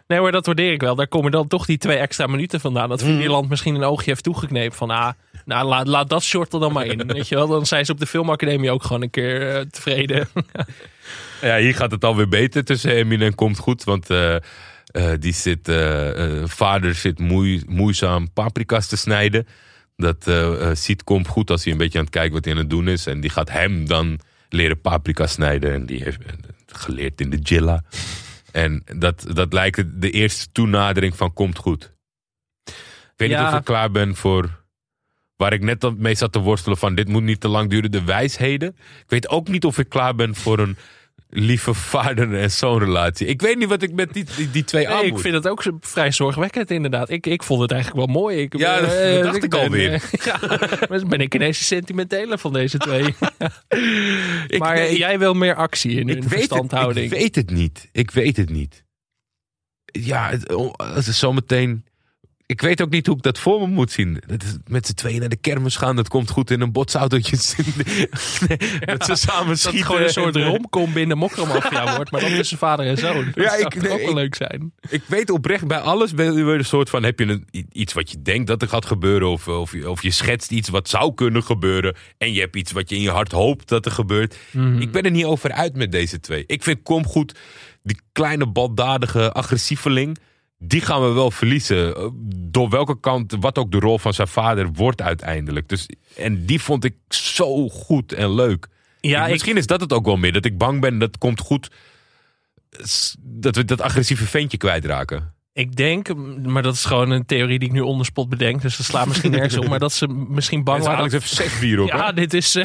Nee hoor, dat waardeer ik wel. Daar komen dan toch die twee extra minuten vandaan. Dat Nederland misschien een oogje heeft toegeknepen van... Ah, nou, laat, laat dat short er dan maar in. [LAUGHS] Weet je wel? Dan zijn ze op de filmacademie ook gewoon een keer eh, tevreden. [LAUGHS] Ja, hier gaat het alweer beter tussen Emine en Komt Goed. Want eh, eh, die zit, vader zit moei, moeizaam paprika's te snijden. Dat ziet Komt Goed als hij een beetje aan het kijken wat hij aan het doen is. En die gaat hem dan leren paprika snijden. En die heeft geleerd in de Jilla. En dat, dat lijkt de eerste toenadering van Komt Goed. Ik weet Ja. niet of ik klaar ben voor, Waar ik net mee zat te worstelen van dit moet niet te lang duren. De wijsheden. Ik weet ook niet of ik klaar ben voor een lieve vader- en zoonrelatie. Ik weet niet wat ik met die, die, die twee aan Nee, ik moet. vind het ook vrij zorgwekkend inderdaad. Ik, ik vond het eigenlijk wel mooi. Ik, Ja, dat- eh, dat dacht ik ben, alweer. eh, [LAUGHS] ja, ben ik ineens sentimentele van deze twee. [LAUGHS] Ik- maar nee, jij wil meer actie in ik het, ik weet het niet. Ik weet het niet. Ja, het, het is zometeen... Ik weet ook niet hoe ik dat voor me moet zien. Dat is met z'n tweeën naar de kermis gaan. Dat komt goed in een botsautootje. [LAUGHS] Dat ze samen dat schieten. gewoon een soort [LAUGHS] romcom binnen Mokromafia [LAUGHS] wordt. Maar dan tussen vader en zoon. Dat Ja, zou ik- nee, ook wel ik- leuk zijn. Ik weet oprecht, bij alles ben je een soort van... heb je een, iets wat je denkt dat er gaat gebeuren... Of, of, je- of je schetst iets wat zou kunnen gebeuren... en je hebt iets wat je in je hart hoopt dat er gebeurt. Mhm. Ik ben er niet over uit met deze twee. Ik vind Komgoed, die kleine baldadige agressieveling... die gaan we wel verliezen. Eh, Door welke kant, wat ook de rol van zijn vader wordt uiteindelijk. Dus, en die vond ik zo goed en leuk. Ja, ik, Misschien is dat het ook wel meer. Dat ik bang ben dat komt goed... dat we dat agressieve ventje kwijtraken. ik denk, maar dat is gewoon een theorie die ik nu onderspot bedenk. Dus dat slaat misschien nergens op. [LAUGHS] Maar dat ze misschien bang En waren. Alex heeft op. [LAUGHS] Ja, hè? dit is.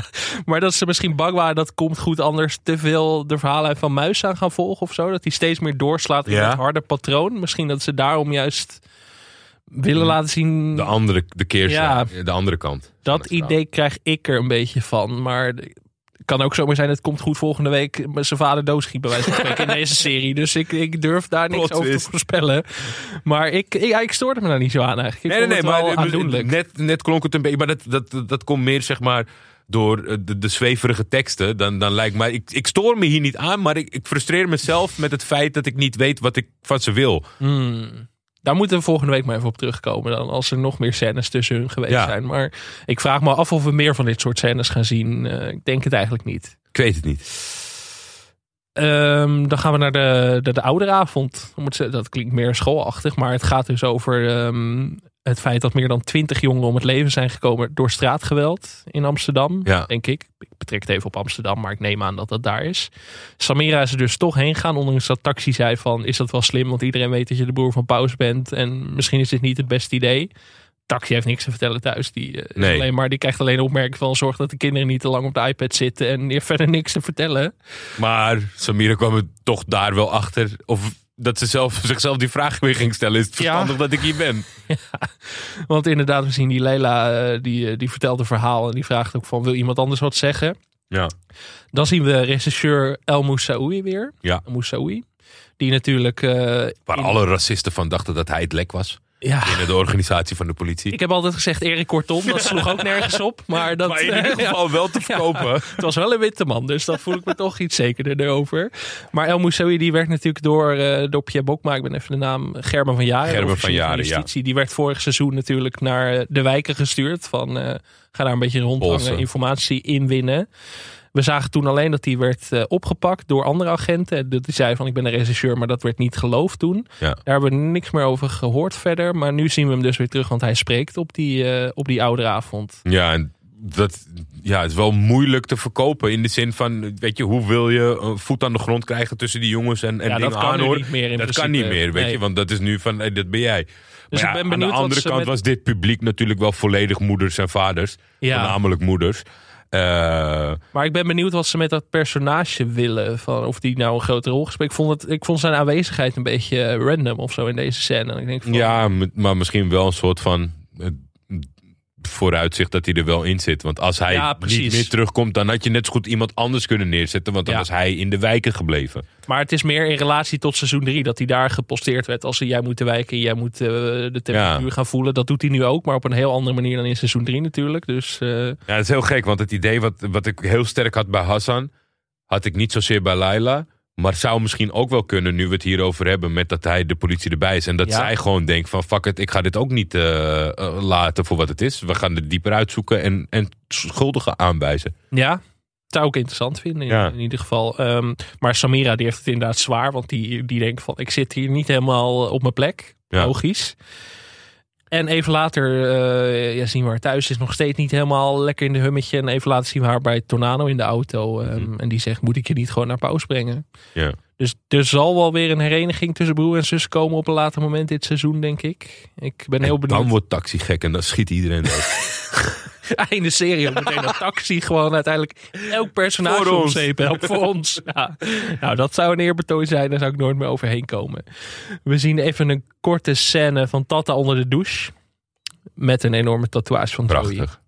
[LAUGHS] maar dat ze misschien bang waren dat komt goed anders te veel de verhalen van Muis aan gaan volgen of zo. Dat hij steeds meer doorslaat in Ja. het harde patroon. Misschien dat ze daarom juist willen laten zien. De andere, de keerzijde, de andere kant. dat verhaal. idee krijg ik er een beetje van. Maar het kan ook zomaar zijn, het komt goed volgende week met zijn vader doodschiet bij wijze van spreken in [LAUGHS] deze serie. Dus ik, ik durf daar niks Plot over te voorspellen. Maar ik, ik, ja, ik stoorde me daar niet zo aan eigenlijk. Ik Nee, nee, nee, maar net, net klonk het een beetje. Maar dat, dat, dat komt meer zeg maar door eh, de, de zweverige teksten. Dan, dan lijkt mij. Ik, ik stoor me hier niet aan, maar ik, ik frustreer mezelf met het feit dat ik niet weet wat ik van ze wil. Hmm. Daar moeten we volgende week maar even op terugkomen. Dan als er nog meer scènes tussen hun geweest Ja. zijn. Maar ik vraag me af of we meer van dit soort scènes gaan zien. Eh, ik denk het eigenlijk niet. Ik weet het niet. Ehm, dan gaan we naar de, de, de ouderavond. Dat klinkt meer schoolachtig. Maar het gaat dus over ehm, het feit dat meer dan twintig jongeren om het leven zijn gekomen door straatgeweld in Amsterdam. Ja. Denk ik. Ik betrek het even op Amsterdam, maar ik neem aan dat dat daar is. Samira is er dus toch heen gaan. Ondanks dat taxi zei van, is dat wel slim? Want iedereen weet dat je de broer van Paus bent. En misschien is dit niet het beste idee. Taxi heeft niks te vertellen thuis. Die, eh, Nee. alleen maar, die krijgt alleen een opmerking van... zorg dat de kinderen niet te lang op de iPad zitten... en heeft [LAUGHS] verder niks te vertellen. Maar Samira kwam er toch daar wel achter. Of dat ze zelf, zichzelf die vraag weer ging stellen. Is het Ja. verstandig dat ik hier ben? [LAUGHS] Want inderdaad, we zien die Leila, eh, die, eh, die vertelt een verhaal... en die vraagt ook van, wil iemand anders wat zeggen? Ja. Dan zien we regisseur El Moussaoui weer. Ja. Moussaoui. Die natuurlijk... eh, Waar in- alle racisten van dachten dat hij het lek was. Ja, Binnen de organisatie van de politie. Ik heb altijd gezegd Erik Kortom. Dat sloeg ook nergens op. Maar, [LAUGHS] dat, maar in ieder ja, geval wel te verkopen. [LAUGHS] het was wel een witte man. Dus dat voel ik me toch iets zekerder erover. Maar El Moussaoui die werd natuurlijk door, eh door Pierre Bokma. Ik ben even de naam. Gerben van Jaren. Gerben van Jaren, ja. Justitie. Die werd vorig seizoen natuurlijk naar eh, de wijken gestuurd. Van eh, ga daar een beetje rondhangen. Informatie inwinnen. We zagen toen alleen dat hij werd eh, opgepakt door andere agenten. Dat hij zei van ik ben een regisseur, maar dat werd niet geloofd toen. Ja. Daar hebben we niks meer over gehoord verder. Maar nu zien we hem dus weer terug, want hij spreekt op die, eh, op die ouderavond. Ja, en dat ja, het is wel moeilijk te verkopen. In de zin van, weet je, hoe wil je een voet aan de grond krijgen tussen die jongens en, en ja, dingen niet meer in Dat principe. kan niet meer, weet Nee. je. Want dat is nu van, hey, dat ben jij. Dus Maar ik ben aan de andere kant met- was dit publiek natuurlijk wel volledig moeders en vaders. Ja. Voornamelijk moeders. Eh, Maar ik ben benieuwd wat ze met dat personage willen. Van of die nou een grote rol gespeeld. Ik vond, het, ik vond zijn aanwezigheid een beetje eh, random of zo in deze scène. En ik denk van, ja, maar misschien wel een soort van eh, vooruitzicht dat hij er wel in zit. Want als hij Ja, niet meer terugkomt, dan had je net zo goed iemand anders kunnen neerzetten. Want dan Ja. was hij in de wijken gebleven. Maar het is meer in relatie tot seizoen 3 dat hij daar geposteerd werd. Als jij moet de wijken, jij moet eh, de temperatuur gaan voelen. Dat doet hij nu ook, maar op een heel andere manier dan in seizoen 3 natuurlijk. Dus eh, Ja, dat is heel gek, want het idee wat, wat ik heel sterk had bij Hassan, had ik niet zozeer bij Laila. Maar zou misschien ook wel kunnen, nu we het hierover hebben, met dat hij de politie erbij is. En dat Ja. zij gewoon denkt van, fuck it, ik ga dit ook niet eh, eh, laten voor wat het is. We gaan er dieper uitzoeken en, en schuldigen aanwijzen. ja, zou ik interessant vinden in, Ja. in ieder geval. Ehm, maar Samira die heeft het inderdaad zwaar. Want die, die denkt van, ik zit hier niet helemaal op mijn plek. Ja. Logisch. En even later eh, ja, zien we haar thuis. Is nog steeds niet helemaal lekker in de hummetje. En even later zien we haar bij Tornado in de auto. ehm, Mhm. En die zegt, moet ik je niet gewoon naar pauze brengen? Ja. Dus er zal wel weer een hereniging tussen broer en zus komen op een later moment dit seizoen, denk ik. Ik ben heel En benieuwd. dan wordt taxi gek en dan schiet iedereen [LAUGHS] dood. [LAUGHS] Einde serie ook meteen een taxi. Gewoon uiteindelijk elk personage Voor ons. voor ons. [LAUGHS] Ja. Nou, dat zou een eerbetoon zijn. Daar zou ik nooit meer overheen komen. We zien even een korte scène van Tata onder de douche. Met een enorme tatoeage van Joey. Prachtig.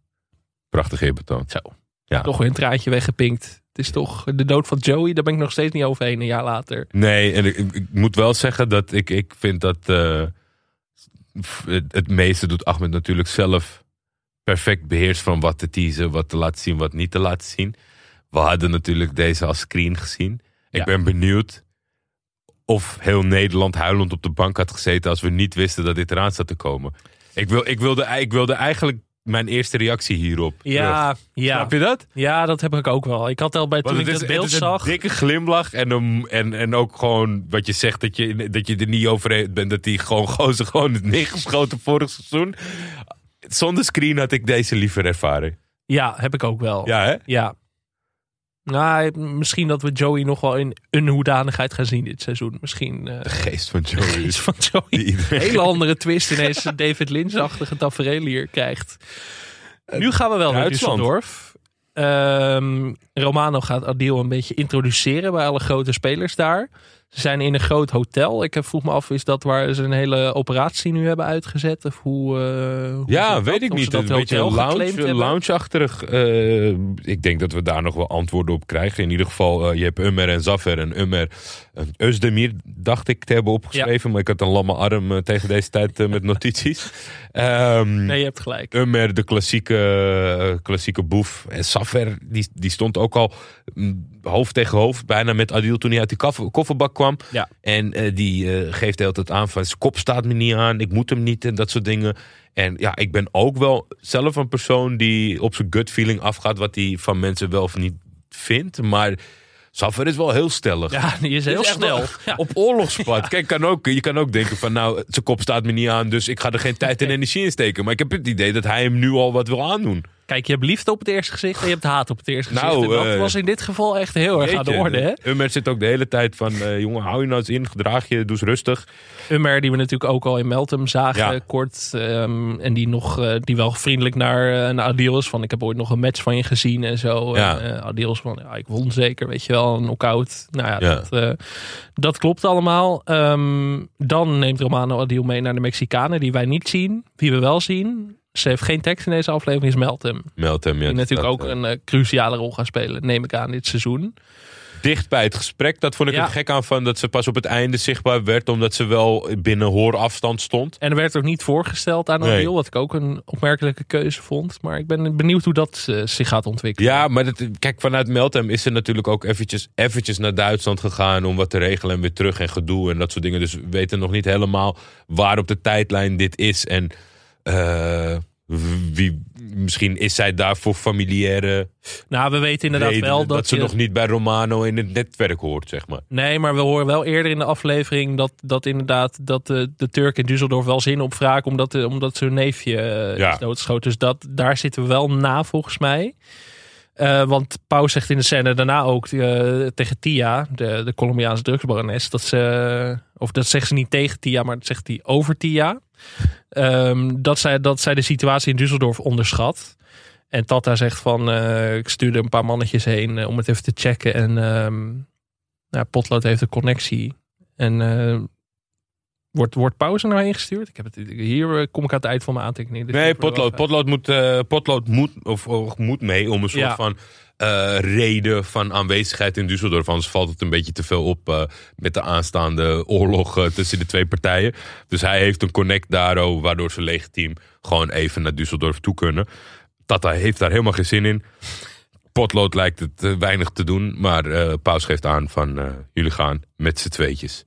Prachtig eerbetoon. Zo. Ja. Toch weer een traantje weggepinkt. Het is toch de dood van Joey. Daar ben ik nog steeds niet overheen een jaar later. Nee, en ik, ik moet wel zeggen dat ik, ik vind dat eh, het, het meeste doet Ahmed natuurlijk zelf perfect beheerst van wat te teasen, wat te laten zien, wat niet te laten zien. We hadden natuurlijk deze als screen gezien. Ik Ja. ben benieuwd of heel Nederland huilend op de bank had gezeten als we niet wisten dat dit eraan zat te komen. Ik, wil, ik, wilde, ik wilde eigenlijk mijn eerste reactie hierop. terug. Ja, ja. Snap je dat? ja, dat heb ik ook wel. Ik had al bij toen ik het is, dat beeld het is zag. een dikke glimlach en, een, en, en ook gewoon wat je zegt dat je, dat je er niet over bent. Dat die gewoon [LAUGHS] gozer gewoon neergeschoten vorig seizoen. Zonder screen had ik deze liever ervaren. Ja, heb ik ook wel. Ja hè? Ja. Nou, misschien dat we Joey nog wel in een hoedanigheid gaan zien dit seizoen. Misschien eh De geest van Joey. iets van Joey. Iedereen- hele andere twist ineens een David Lynch-achtige tafereel hier krijgt. Nu gaan we wel naar. Düsseldorf. Ehm, Romano gaat Adil een beetje introduceren bij alle grote spelers daar. Ze zijn in een groot hotel. Ik heb- vroeg me af, is dat waar ze een hele operatie nu hebben uitgezet? Of hoe, eh, hoe Ja, dat? weet ik niet. dat Een beetje lounge, lounge-achtig. eh, ik denk dat we daar nog wel antwoorden op krijgen. In ieder geval, eh, je hebt Ummer en Zaffer. En Ummer, en Özdemir dacht ik te hebben opgeschreven. Maar ik had een lamme arm eh, tegen deze tijd eh, met notities. [LAUGHS] Ehm Nee, je hebt gelijk. Ummer, de klassieke, eh, klassieke boef. En Saffer, die, die stond ook al mm, hoofd tegen hoofd. Bijna met Adil toen hij uit die koffer- kofferbak kwam. Ja. En eh, die eh, geeft de hele tijd aan van zijn kop staat me niet aan. Ik moet hem niet en dat soort dingen. En ja, ik ben ook wel zelf een persoon die op zijn gut feeling afgaat. Wat hij van mensen wel of niet vindt. Maar Saffer is wel heel stellig. Ja, die is heel is snel. wel [LAUGHS] Ja. Op oorlogspad. [LAUGHS] Kijk, kan ook, je kan ook denken van nou, zijn kop staat me niet aan. Dus ik ga er geen tijd en [LAUGHS] energie in steken. Maar ik heb het idee dat hij hem nu al wat wil aandoen. Kijk, je hebt liefde op het eerste gezicht en je hebt haat op het eerste gezicht. Nou, en dat eh, was in dit geval echt heel erg aan de orde. Hè? Ummer zit ook de hele tijd van, eh, jongen, hou je nou eens in, gedraag je, doe eens rustig. Ummer, die we natuurlijk ook al in Meltem zagen, Ja. kort. ehm, en die, nog, eh, die wel vriendelijk naar, naar Adil is. Van, ik heb ooit nog een match van je gezien en zo. Ja. En, Adil is van, ja, ik won zeker, weet je wel, een knockout. Nou ja, Ja. Dat, dat klopt allemaal. Ehm, dan neemt Romano Adil mee naar de Mexicanen, die wij niet zien. Wie we wel zien. Ze heeft geen tekst in deze aflevering, is Meltem. Meld hem. Ja, Die natuurlijk ook eh, een eh, cruciale rol gaan spelen, neem ik aan, dit seizoen. dicht bij het gesprek. Dat vond ik Ja. er gek aan van dat ze pas op het einde zichtbaar werd. Omdat ze wel binnen hoorafstand stond. En er werd ook niet voorgesteld aan Nee. Wat ik ook een opmerkelijke keuze vond. Maar ik ben benieuwd hoe dat eh, zich gaat ontwikkelen. Ja, maar dat, kijk, vanuit Meltem is ze natuurlijk ook eventjes, eventjes naar Duitsland gegaan om wat te regelen en weer terug en gedoe en dat soort dingen. Dus we weten nog niet helemaal waar op de tijdlijn dit is. En eh, wie, misschien is zij daarvoor familiaire Nou, we weten inderdaad wel dat, dat, ze je- nog niet bij Romano in het netwerk hoort, zeg maar. Nee, maar we horen wel eerder in de aflevering dat, dat inderdaad dat de, de Turk in Düsseldorf wel zin op vragen omdat, de, omdat zijn neefje eh, Ja. is doodgeschoten. Dus dat, daar zitten we wel na volgens mij. Eh, want Pauw zegt in de scène daarna ook eh, tegen Tia, de, de Colombiaanse drugsbarones, dat ze, of dat zegt ze niet tegen Tia, maar dat zegt hij over Tia. Ehm, dat, zij, dat zij de situatie in Düsseldorf onderschat. En Tata zegt van, eh, ik stuurde een paar mannetjes heen eh, om het even te checken. En nou, Potlood heeft een connectie. En eh, wordt, wordt pauze nou heen gestuurd? Ik heb het, hier eh, kom ik aan het eind van mijn aantekeningen. Dus Nee, potlood, even- potlood, moet, eh, potlood moet, of, of moet mee om een soort Ja. van eh, reden van aanwezigheid in Düsseldorf. Anders valt het een beetje te veel op eh, met de aanstaande oorlog eh, tussen de twee partijen. Dus hij heeft een connect daarover, waardoor ze legitiem gewoon even naar Düsseldorf toe kunnen. Tata heeft daar helemaal geen zin in. Potlood lijkt het eh, weinig te doen, maar eh Paus geeft aan van eh, jullie gaan met z'n tweetjes.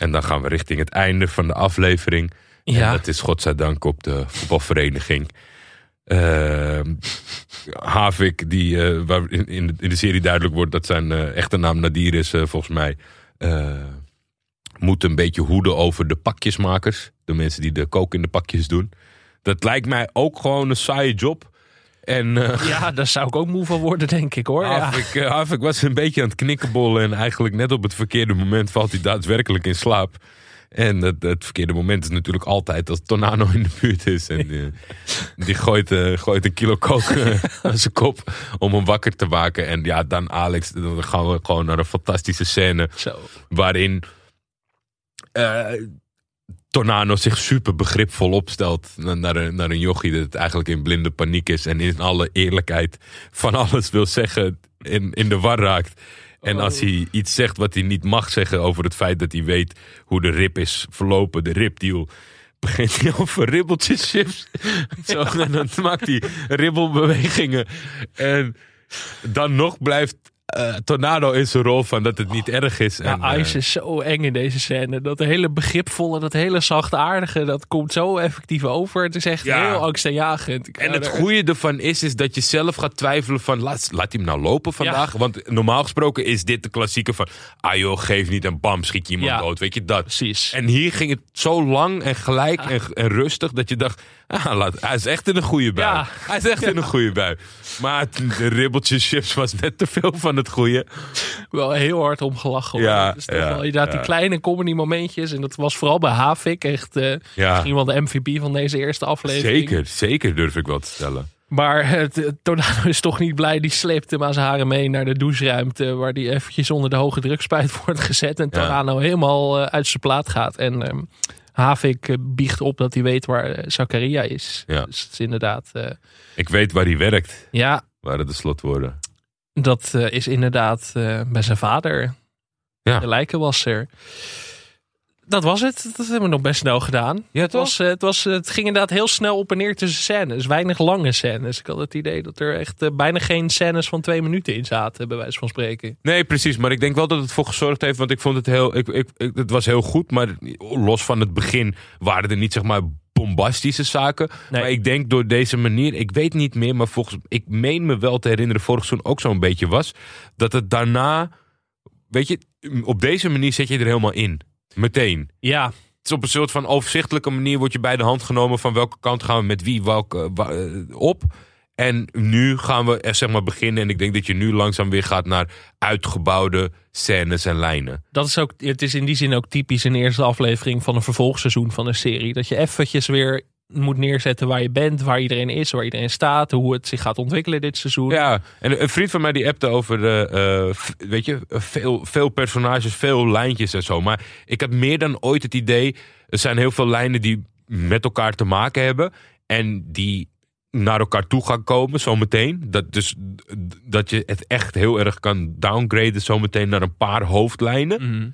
En dan gaan we richting het einde van de aflevering. Ja. En dat is godzijdank op de voetbalvereniging. Ehm Havik, die, eh, waar in, in, de, serie duidelijk wordt dat zijn eh, echte naam Nadir is, eh, volgens mij. moet een beetje hoeden over de pakjesmakers. De mensen die de kook in de pakjes doen. Dat lijkt mij ook gewoon een saaie job. En eh, Ja, daar zou ik ook moe van worden, denk ik hoor. Ja. Havik, eh, Havik was een beetje aan het knikkenbollen. En eigenlijk net op het verkeerde moment valt hij daadwerkelijk in slaap. En het, het verkeerde moment is natuurlijk altijd als Tornado in de buurt is. En eh, [LAUGHS] die gooit, eh, gooit een kilo kook eh, [LAUGHS] aan zijn kop om hem wakker te maken. En ja, dan Alex, dan gaan we gewoon naar een fantastische scène. Zo. Waarin eh, Tornado zich super begripvol opstelt naar een, naar een jochie dat eigenlijk in blinde paniek is. En in alle eerlijkheid van alles wil zeggen in, in de war raakt. En Oh. als hij iets zegt wat hij niet mag zeggen over het feit dat hij weet hoe de rip is verlopen, de ripdeal, begint hij over ribbeltjes chips. [LAUGHS] Zo, en dan maakt hij ribbelbewegingen. En dan nog blijft eh, Tornado in zijn rol van dat het niet erg is. Ja, en, eh, Ice is zo eng in deze scène. Dat hele begripvolle, dat hele zachtaardige, dat komt zo effectief over. Het is echt Ja. heel angstaanjagend. Ik En het er- goede ervan is, is dat je zelf gaat twijfelen van... laat, laat hij hem nou lopen vandaag? Want normaal gesproken is dit de klassieke van... ah joh, geef niet en bam, schiet je iemand dood. Weet je dat? Precies. En hier ging het zo lang en gelijk en, en rustig... dat je dacht, ah, laat, hij is echt in een goede bui. Ja. Hij is echt in een goede bui. Maar het- de ribbeltjes chips was net te veel van het goede. wel heel hard om gelachen. hoor. Ja, toch ja, wel inderdaad die kleine comedy momentjes. En dat was vooral bij Havik echt eh, Ja, misschien wel de MVP van deze eerste aflevering. zeker. Zeker durf ik wel te stellen. Maar het, het Tornado is toch niet blij. Die sleept hem aan zijn haren mee naar de doucheruimte. Waar die eventjes onder de hoge drukspuit [LAUGHS] wordt gezet. En Ja. Tornado helemaal eh, uit zijn plaat gaat. En ehm Havik eh, biecht op dat hij weet waar eh, Zakaria is. Ja. Dus het is inderdaad... eh, Ik weet waar hij werkt, ja, waren de slotwoorden. dat is inderdaad bij zijn vader. Ja. De lijkenwasser. Dat was het. Dat hebben we nog best snel gedaan. Ja, Het, was, eh, het, was, eh, het ging inderdaad heel snel op en neer tussen scènes. Weinig lange scènes. Ik had het idee dat er echt eh, bijna geen scènes van twee minuten in zaten, bij wijze van spreken. Nee, precies. Maar ik denk wel dat het voor gezorgd heeft. Want ik vond het heel. Ik, ik, ik- het was heel goed. Maar los van het begin waren er niet zeg maar bombastische zaken. Nee. Maar ik denk door deze manier. Ik weet niet meer. Maar volgens. Ik meen me wel te herinneren. Vorig seizoen ook zo'n beetje was. Dat het daarna. Weet je. Op deze manier zet je er helemaal in. Meteen. Ja, Het is op een soort van overzichtelijke manier. Word je bij de hand genomen. Van welke kant gaan we met wie welke, wa- eh, op. En nu gaan we zeg maar beginnen. En ik denk dat je nu langzaam weer gaat naar uitgebouwde scènes en lijnen. dat is ook, het is in die zin ook typisch een eerste aflevering van een vervolgseizoen van een serie. Dat je eventjes weer moet neerzetten waar je bent, waar iedereen is, waar iedereen staat, hoe het zich gaat ontwikkelen dit seizoen. Ja, en een vriend van mij die appte over, eh, eh, weet je, veel, veel personages, veel lijntjes en zo. Maar ik heb meer dan ooit het idee, er zijn heel veel lijnen die met elkaar te maken hebben. En die naar elkaar toe gaan komen zometeen. Dat, dus, dat je het echt heel erg kan downgraden zometeen naar een paar hoofdlijnen. Mhm.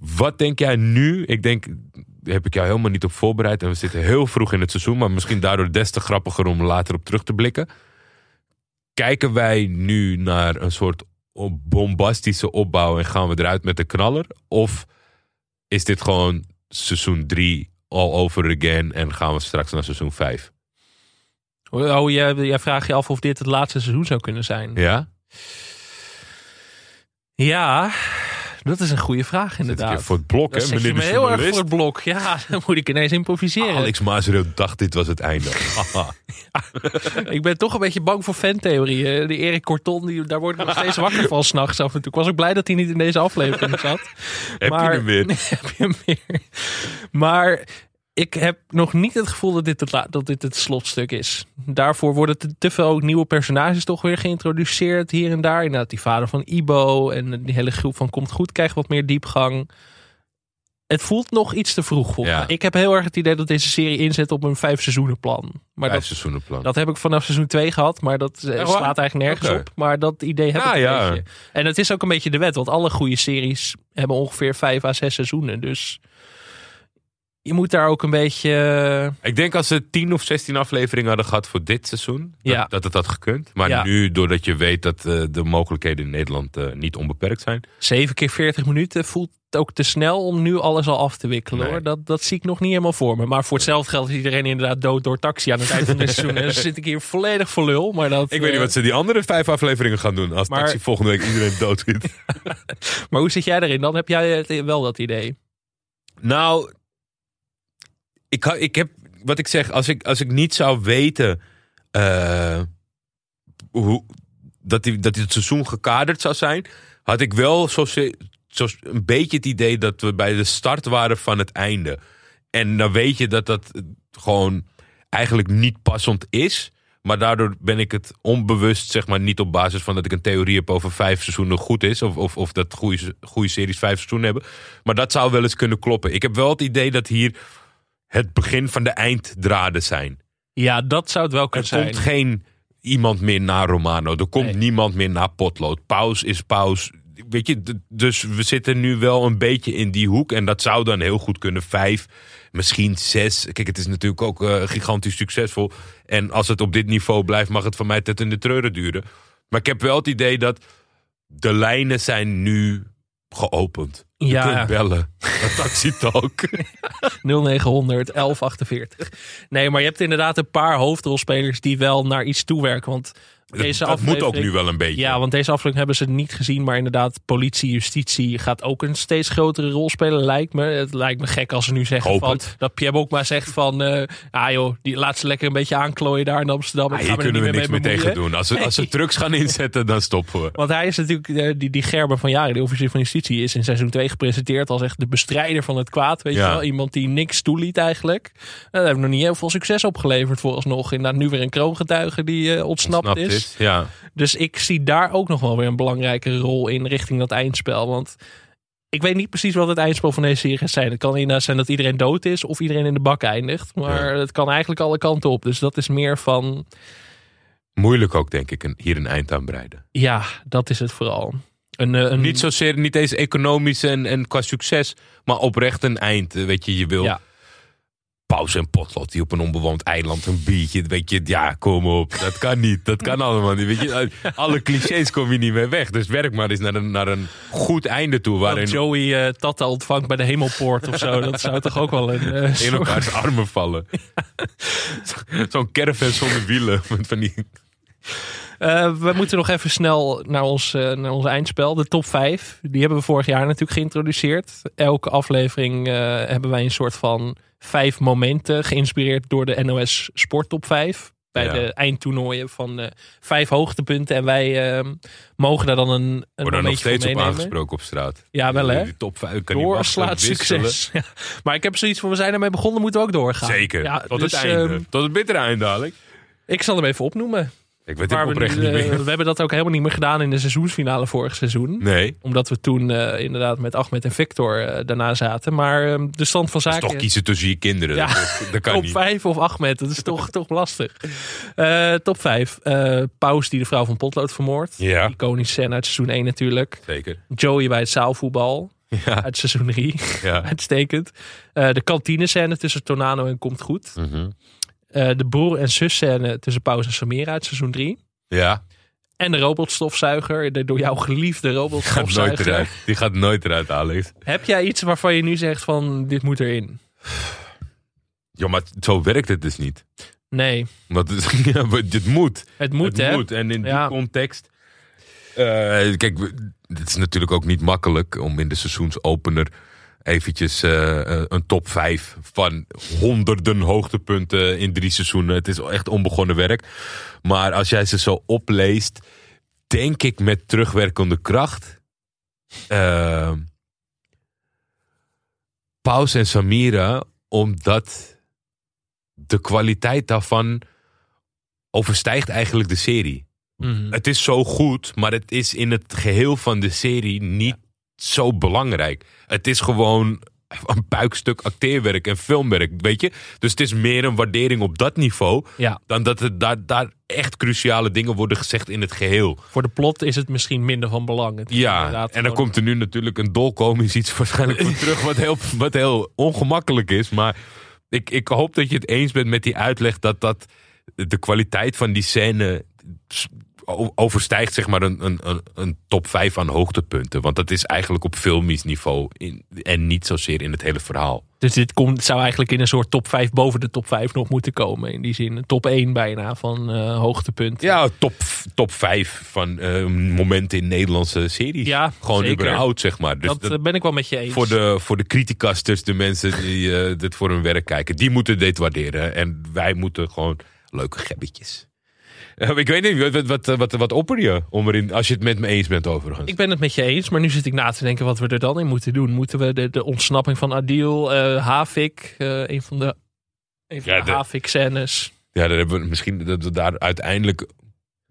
Wat denk jij nu? Ik denk, daar heb ik jou helemaal niet op voorbereid. En we zitten heel vroeg in het seizoen. Maar misschien daardoor des te grappiger om later op terug te blikken. Kijken wij nu naar een soort bombastische opbouw en gaan we eruit met de knaller? Of is dit gewoon seizoen 3 all over again en gaan we straks naar seizoen 5? Oh, jij, jij vraagt je af of dit het laatste seizoen zou kunnen zijn. Ja? Ja, dat is een goede vraag inderdaad. voor het blok, hè, je me de heel erg voor het blok. Ja, [LAUGHS] dan moet ik ineens improviseren. Alex Maasreel dacht dit was het einde. [LAUGHS] Ik ben toch een beetje bang voor fantheorieën. Die Erik Corton, die, daar word ik nog steeds wakker van [LAUGHS] s'nachts af en toe. Ik was ook blij dat hij niet in deze aflevering zat. Heb Maar- je hem weer? heb je hem weer. Maar ik heb nog niet het gevoel dat dit het, dat dit het slotstuk is. Daarvoor worden te, te veel nieuwe personages toch weer geïntroduceerd hier en daar. Inderdaad, die vader van Ibo en die hele groep van Komt Goed krijgt wat meer diepgang. Het voelt nog iets te vroeg voor Ja. Ik heb heel erg het idee dat deze serie inzet op een vijf seizoenen plan. Maar Vijf dat, seizoenenplan. dat heb ik vanaf seizoen 2 gehad, maar dat eh, waar? slaat eigenlijk nergens op. Maar dat idee heb Ja, ik een ja. beetje. En het is ook een beetje de wet, want alle goede series hebben ongeveer vijf à zes seizoenen. Dus je moet daar ook een beetje... eh, Ik denk als ze 10 of 16 afleveringen hadden gehad voor dit seizoen, dat, Ja. dat het had gekund. Maar Ja. nu, doordat je weet dat eh, de mogelijkheden in Nederland eh, niet onbeperkt zijn. 7 keer 40 minuten voelt ook te snel om nu alles al af te wikkelen. Nee. hoor. Dat, dat zie ik nog niet helemaal voor me. Maar voor hetzelfde geld is iedereen inderdaad dood door taxi aan het eind van dit [LAUGHS] seizoen. En dan zit ik hier volledig voor lul. Maar dat, Ik weet niet wat ze die andere vijf afleveringen gaan doen. Als Maar- Taxi volgende week iedereen [LAUGHS] doodschiet. Maar hoe zit jij erin? Dan heb jij wel dat idee. nou, ik, ik heb, wat ik zeg, als ik, als ik niet zou weten eh, hoe, dat, die, dat het seizoen gekaderd zou zijn, had ik wel zo, zo een beetje het idee dat we bij de start waren van het einde. En dan weet je dat dat gewoon eigenlijk niet passend is. Maar daardoor ben ik het onbewust, zeg maar, niet op basis van dat ik een theorie heb over vijf seizoenen goed is. Of, of, of dat goede, goede series vijf seizoenen hebben. Maar dat zou wel eens kunnen kloppen. Ik heb wel het idee dat hier het begin van de einddraden zijn. Ja, dat zou het wel kunnen zijn. Er komt geen iemand meer naar Romano. Er komt niemand meer naar Potlood. Paus is paus. Weet je, dus we zitten nu wel een beetje in die hoek. En dat zou dan heel goed kunnen. Vijf, misschien zes. Kijk, het is natuurlijk ook uh, gigantisch succesvol. En als het op dit niveau blijft, mag het van mij tot in de treuren duren. Maar ik heb wel het idee dat de lijnen zijn nu geopend. Je ja. kunt bellen. [LAUGHS] Taxi Talk. 0900 1148. Nee, maar je hebt inderdaad een paar hoofdrolspelers die wel naar iets toewerken. Want deze dat, moet ook nu wel een beetje. Ja, want deze aflevering hebben ze niet gezien. Maar inderdaad, politie, justitie gaat ook een steeds grotere rol spelen, lijkt me. Het lijkt me gek als ze nu zeggen van, dat Pierre ook maar zegt van... Uh, ah joh, die laat ze lekker een beetje aanklooien daar in Amsterdam. Ah, hier kunnen we niks meer tegen doen. Als ze, als ze trucks [LAUGHS] gaan inzetten, dan stoppen we. Want hij is natuurlijk, uh, die, die Gerber van Jaren, de officier van justitie... is in seizoen 2 gepresenteerd als echt de bestrijder van het kwaad. Weet je wel? Iemand die niks toeliet eigenlijk. Daar hebben we nog niet heel veel succes opgeleverd vooralsnog. Inderdaad, nu weer een kroongetuige die ontsnapt, ontsnapt is. Is. Ja. Dus ik zie daar ook nog wel weer een belangrijke rol in richting dat eindspel. Want ik weet niet precies wat het eindspel van deze serie gaat zijn. Het kan inderdaad zijn dat iedereen dood is of iedereen in de bak eindigt. Maar het kan eigenlijk alle kanten op. Dus dat is meer van... Moeilijk ook, denk ik, hier een eind aan breiden. Ja, dat is het vooral. Een, eh, een... Niet zozeer, niet eens economisch en, en qua succes, maar oprecht een eind. Weet je, je wil... Ja pauze en potlood die op een onbewoond eiland een biertje. Weet je, ja, kom op. Dat kan niet. Dat kan allemaal niet. Weet je, alle clichés kom je niet meer weg. Dus werk maar eens naar een, naar een goed einde toe. Waarin... Joey uh, Tata ontvangt bij de hemelpoort of zo. Dat zou toch ook wel een... Uh, [LAUGHS] In elkaars armen vallen. [LAUGHS] Zo'n caravan zonder wielen. Van die... Uh, we moeten nog even snel naar ons, uh, naar ons eindspel. De top 5. Die hebben we vorig jaar natuurlijk geïntroduceerd. Elke aflevering uh, hebben wij een soort van vijf momenten, geïnspireerd door de NOS Sport Top 5. Bij de eindtoernooien van vijf hoogtepunten. En wij mogen daar dan een, een Worden nog steeds op aangesproken op straat. Ja, wel hè? Die top 5 kan Doorslaat succes. [LAUGHS] Ja. Maar ik heb zoiets van, we zijn ermee begonnen, moeten we ook doorgaan. Zeker, ja, tot dus, het einde. Uh, tot het bittere einde dadelijk. Ik zal hem even opnoemen. Ik weet het oprecht niet meer. We hebben dat ook helemaal niet meer gedaan in de seizoensfinale vorig seizoen. Nee. Omdat we toen uh, inderdaad met Ahmed en Victor uh, daarna zaten. Maar uh, de stand van zaken... Dat is toch kiezen tussen je kinderen. Ja, dat, dat kan [LAUGHS] top niet. 5 of Ahmed, dat is toch, [LAUGHS] toch lastig. top 5. Paus die de vrouw van Potlood vermoordt. Ja. Iconische scène uit seizoen 1 natuurlijk. Zeker. Joey bij het zaalvoetbal. Ja. Uit seizoen 3. Ja. [LAUGHS] Uitstekend. de kantine scène tussen Tornado en Komt Goed. Mm -hmm. De broer en zus scène tussen Paus en Samira uit seizoen 3. Ja. En de robotstofzuiger, de door jou geliefde robotstofzuiger. Die gaat nooit eruit, Die gaat nooit eruit Alex. Heb jij iets waarvan je nu zegt van dit moet erin? Ja, maar zo werkt het dus niet. Nee. Want [LAUGHS] ja, dit moet. Het moet, het hè? Moet. En in die context... Uh, kijk, het is natuurlijk ook niet makkelijk om in de seizoensopener eventjes uh, een top 5 van honderden hoogtepunten in drie seizoenen. Het is echt onbegonnen werk. Maar als jij ze zo opleest, denk ik met terugwerkende kracht. Uh, Paus en Samira, omdat de kwaliteit daarvan overstijgt eigenlijk de serie. Mm. Het is zo goed, maar het is in het geheel van de serie niet zo belangrijk. Het is gewoon een puikstuk acteerwerk en filmwerk, weet je? Dus het is meer een waardering op dat niveau... Ja. dan dat er daar, daar echt cruciale dingen worden gezegd in het geheel. Voor de plot is het misschien minder van belang. Ja, en dan komt er nu natuurlijk een dolkomisch iets waarschijnlijk voor terug... Wat heel, wat heel ongemakkelijk is, maar... Ik, ik hoop dat je het eens bent met die uitleg dat, dat de kwaliteit van die scène overstijgt zeg maar een, een, een top 5 aan hoogtepunten. Want dat is eigenlijk op filmisch niveau in, en niet zozeer in het hele verhaal. Dus dit komt, zou eigenlijk in een soort top 5 boven de top 5 nog moeten komen. In die zin, top 1 bijna van uh, hoogtepunten. Ja, top, top 5 van uh, momenten in Nederlandse series. Ja, Gewoon zeker. überhaupt, zeg maar. Dus dat, dat, ben ik wel met je eens. Voor de, voor de criticasters, de mensen die uh, [LAUGHS] dit voor hun werk kijken, die moeten dit waarderen. En wij moeten gewoon leuke gebbetjes. Ik weet niet, wat, wat, wat, wat opper je om erin, als je het met me eens bent overigens? Ik ben het met je eens, maar nu zit ik na te denken wat we er dan in moeten doen. Moeten we de, de ontsnapping van Adil, eh Havik, eh, een van de, een van Ja, de, de- Havik-scènes. Ja, dan hebben we misschien dat we daar uiteindelijk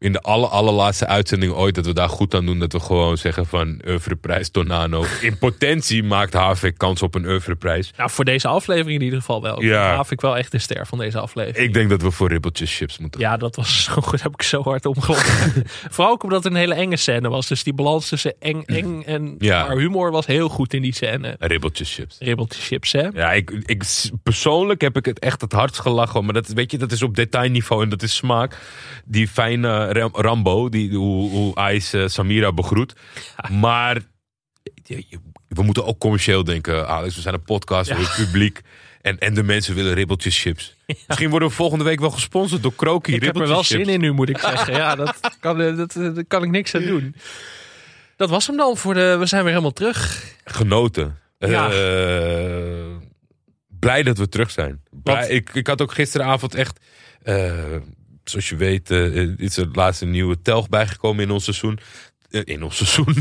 in de aller, allerlaatste uitzending ooit dat we daar goed aan doen. Dat we gewoon zeggen van oeuvreprijs Tornado. In potentie maakt Havik kans op een oeuvreprijs. Nou, voor deze aflevering in ieder geval wel. Ja. Havik wel echt de ster van deze aflevering. Ik denk dat we voor ribbeltjes chips moeten Ja, dat was zo goed. Heb ik zo hard omgelachen. [LAUGHS] Vooral ook omdat het een hele enge scène was. Dus die balans tussen eng, eng en Ja. maar humor was heel goed in die scène. Ribbeltjes chips. Ribbeltje chips, hè? Ja, ik, ik, persoonlijk heb ik het echt het hardst gelachen. Maar dat, weet je, dat is op detailniveau en dat is smaak. Die fijne Ram- Rambo, die, hoe, hoe Ice eh, Samira begroet. [LAUGHS] Maar we moeten ook commercieel denken, Alex. We zijn een podcast voor het publiek. En, en de mensen willen ribbeltjes chips. [LAUGHS] Misschien worden we volgende week wel gesponsord door Kroki. Ik heb er wel zin in nu, moet ik zeggen. [LAUGHS] Ja, dat kan, eh, dat, eh, kan ik niks aan doen. Dat was hem dan voor de... We zijn weer helemaal terug. Genoten. Ja. Blij dat we terug zijn. Blij- ik, ik had ook gisteravond echt... zoals je weet eh, is er laatst een nieuwe telg bijgekomen in ons seizoen. Eh, in ons seizoen.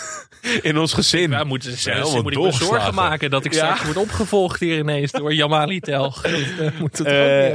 [LAUGHS] in ons gezin. Ja, moeten ze, helemaal moet ik me zorgen maken dat ik Ja. straks word opgevolgd hier ineens door Jamali Tel. [LAUGHS] Dat eh, moet het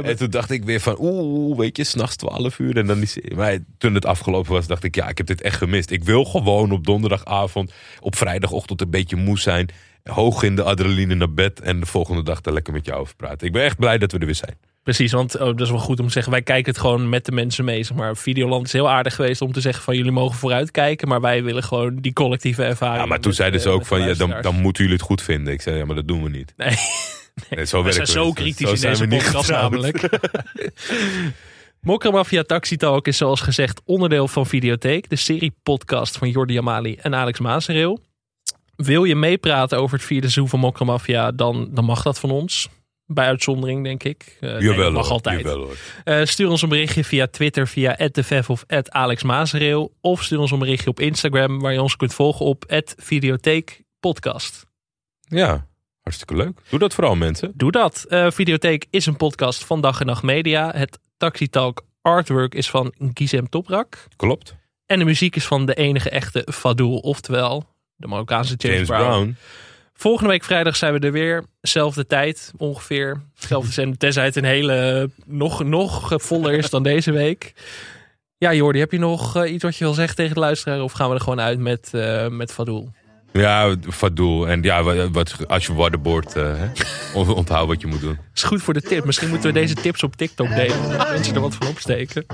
en toen dacht ik weer van, oeh, weet je, s'nachts 12 uur. En dan die. Maar toen het afgelopen was, dacht ik, ja, ik heb dit echt gemist. Ik wil gewoon op donderdagavond, op vrijdagochtend een beetje moe zijn. Hoog in de adrenaline naar bed. En de volgende dag daar lekker met jou over praten. Ik ben echt blij dat we er weer zijn. Precies, want oh, dat is wel goed om te zeggen. Wij kijken het gewoon met de mensen mee. Zeg maar. Videoland is heel aardig geweest om te zeggen van jullie mogen vooruitkijken. Maar wij willen gewoon die collectieve ervaring. Ja, maar toen zeiden ze eh, ook van, ja, dan, dan moeten jullie het goed vinden. Ik zei, ja, maar dat doen we niet. Nee, Nee, zo we zijn zo kritisch Zo in deze podcast namelijk. [LAUGHS] Mokromafia Taxi Talk is zoals gezegd onderdeel van Videotheek. De serie-podcast van Jordi Amali en Alex Maasreel. Wil je meepraten over het vierde seizoen van Mokromafia, dan, dan mag dat van ons. Bij uitzondering, denk ik. Nee, Jawel mag hoor, altijd. jawel. Eh, stuur ons een berichtje via Twitter, via @devef of @alexmaasreel. Of stuur ons een berichtje op Instagram, waar je ons kunt volgen op @videotheekpodcast. Ja, hartstikke leuk. Doe dat vooral mensen. Doe dat. Eh, Videotheek is een podcast van Dag en Nacht Media. Het Taxi Talk artwork is van Gizem Toprak. Klopt. En de muziek is van de enige echte Fadoul, oftewel de Marokkaanse James, James Brown. Brown. Volgende week vrijdag zijn we er weer. Zelfde tijd ongeveer. Zelfde [LAUGHS] zender. Tenzij het een hele eh, nog, nog voller is dan deze week. Ja, Jordi, heb je nog eh, iets wat je wil zeggen tegen de luisteraar? Of gaan we er gewoon uit met, eh, met Fadoel? Ja, Fadoel. En ja, wat, als je waterboard uh, [LAUGHS] onthoud wat je moet doen. Is goed voor de tip. Misschien moeten we deze tips op TikTok delen. Dat mensen er wat van opsteken.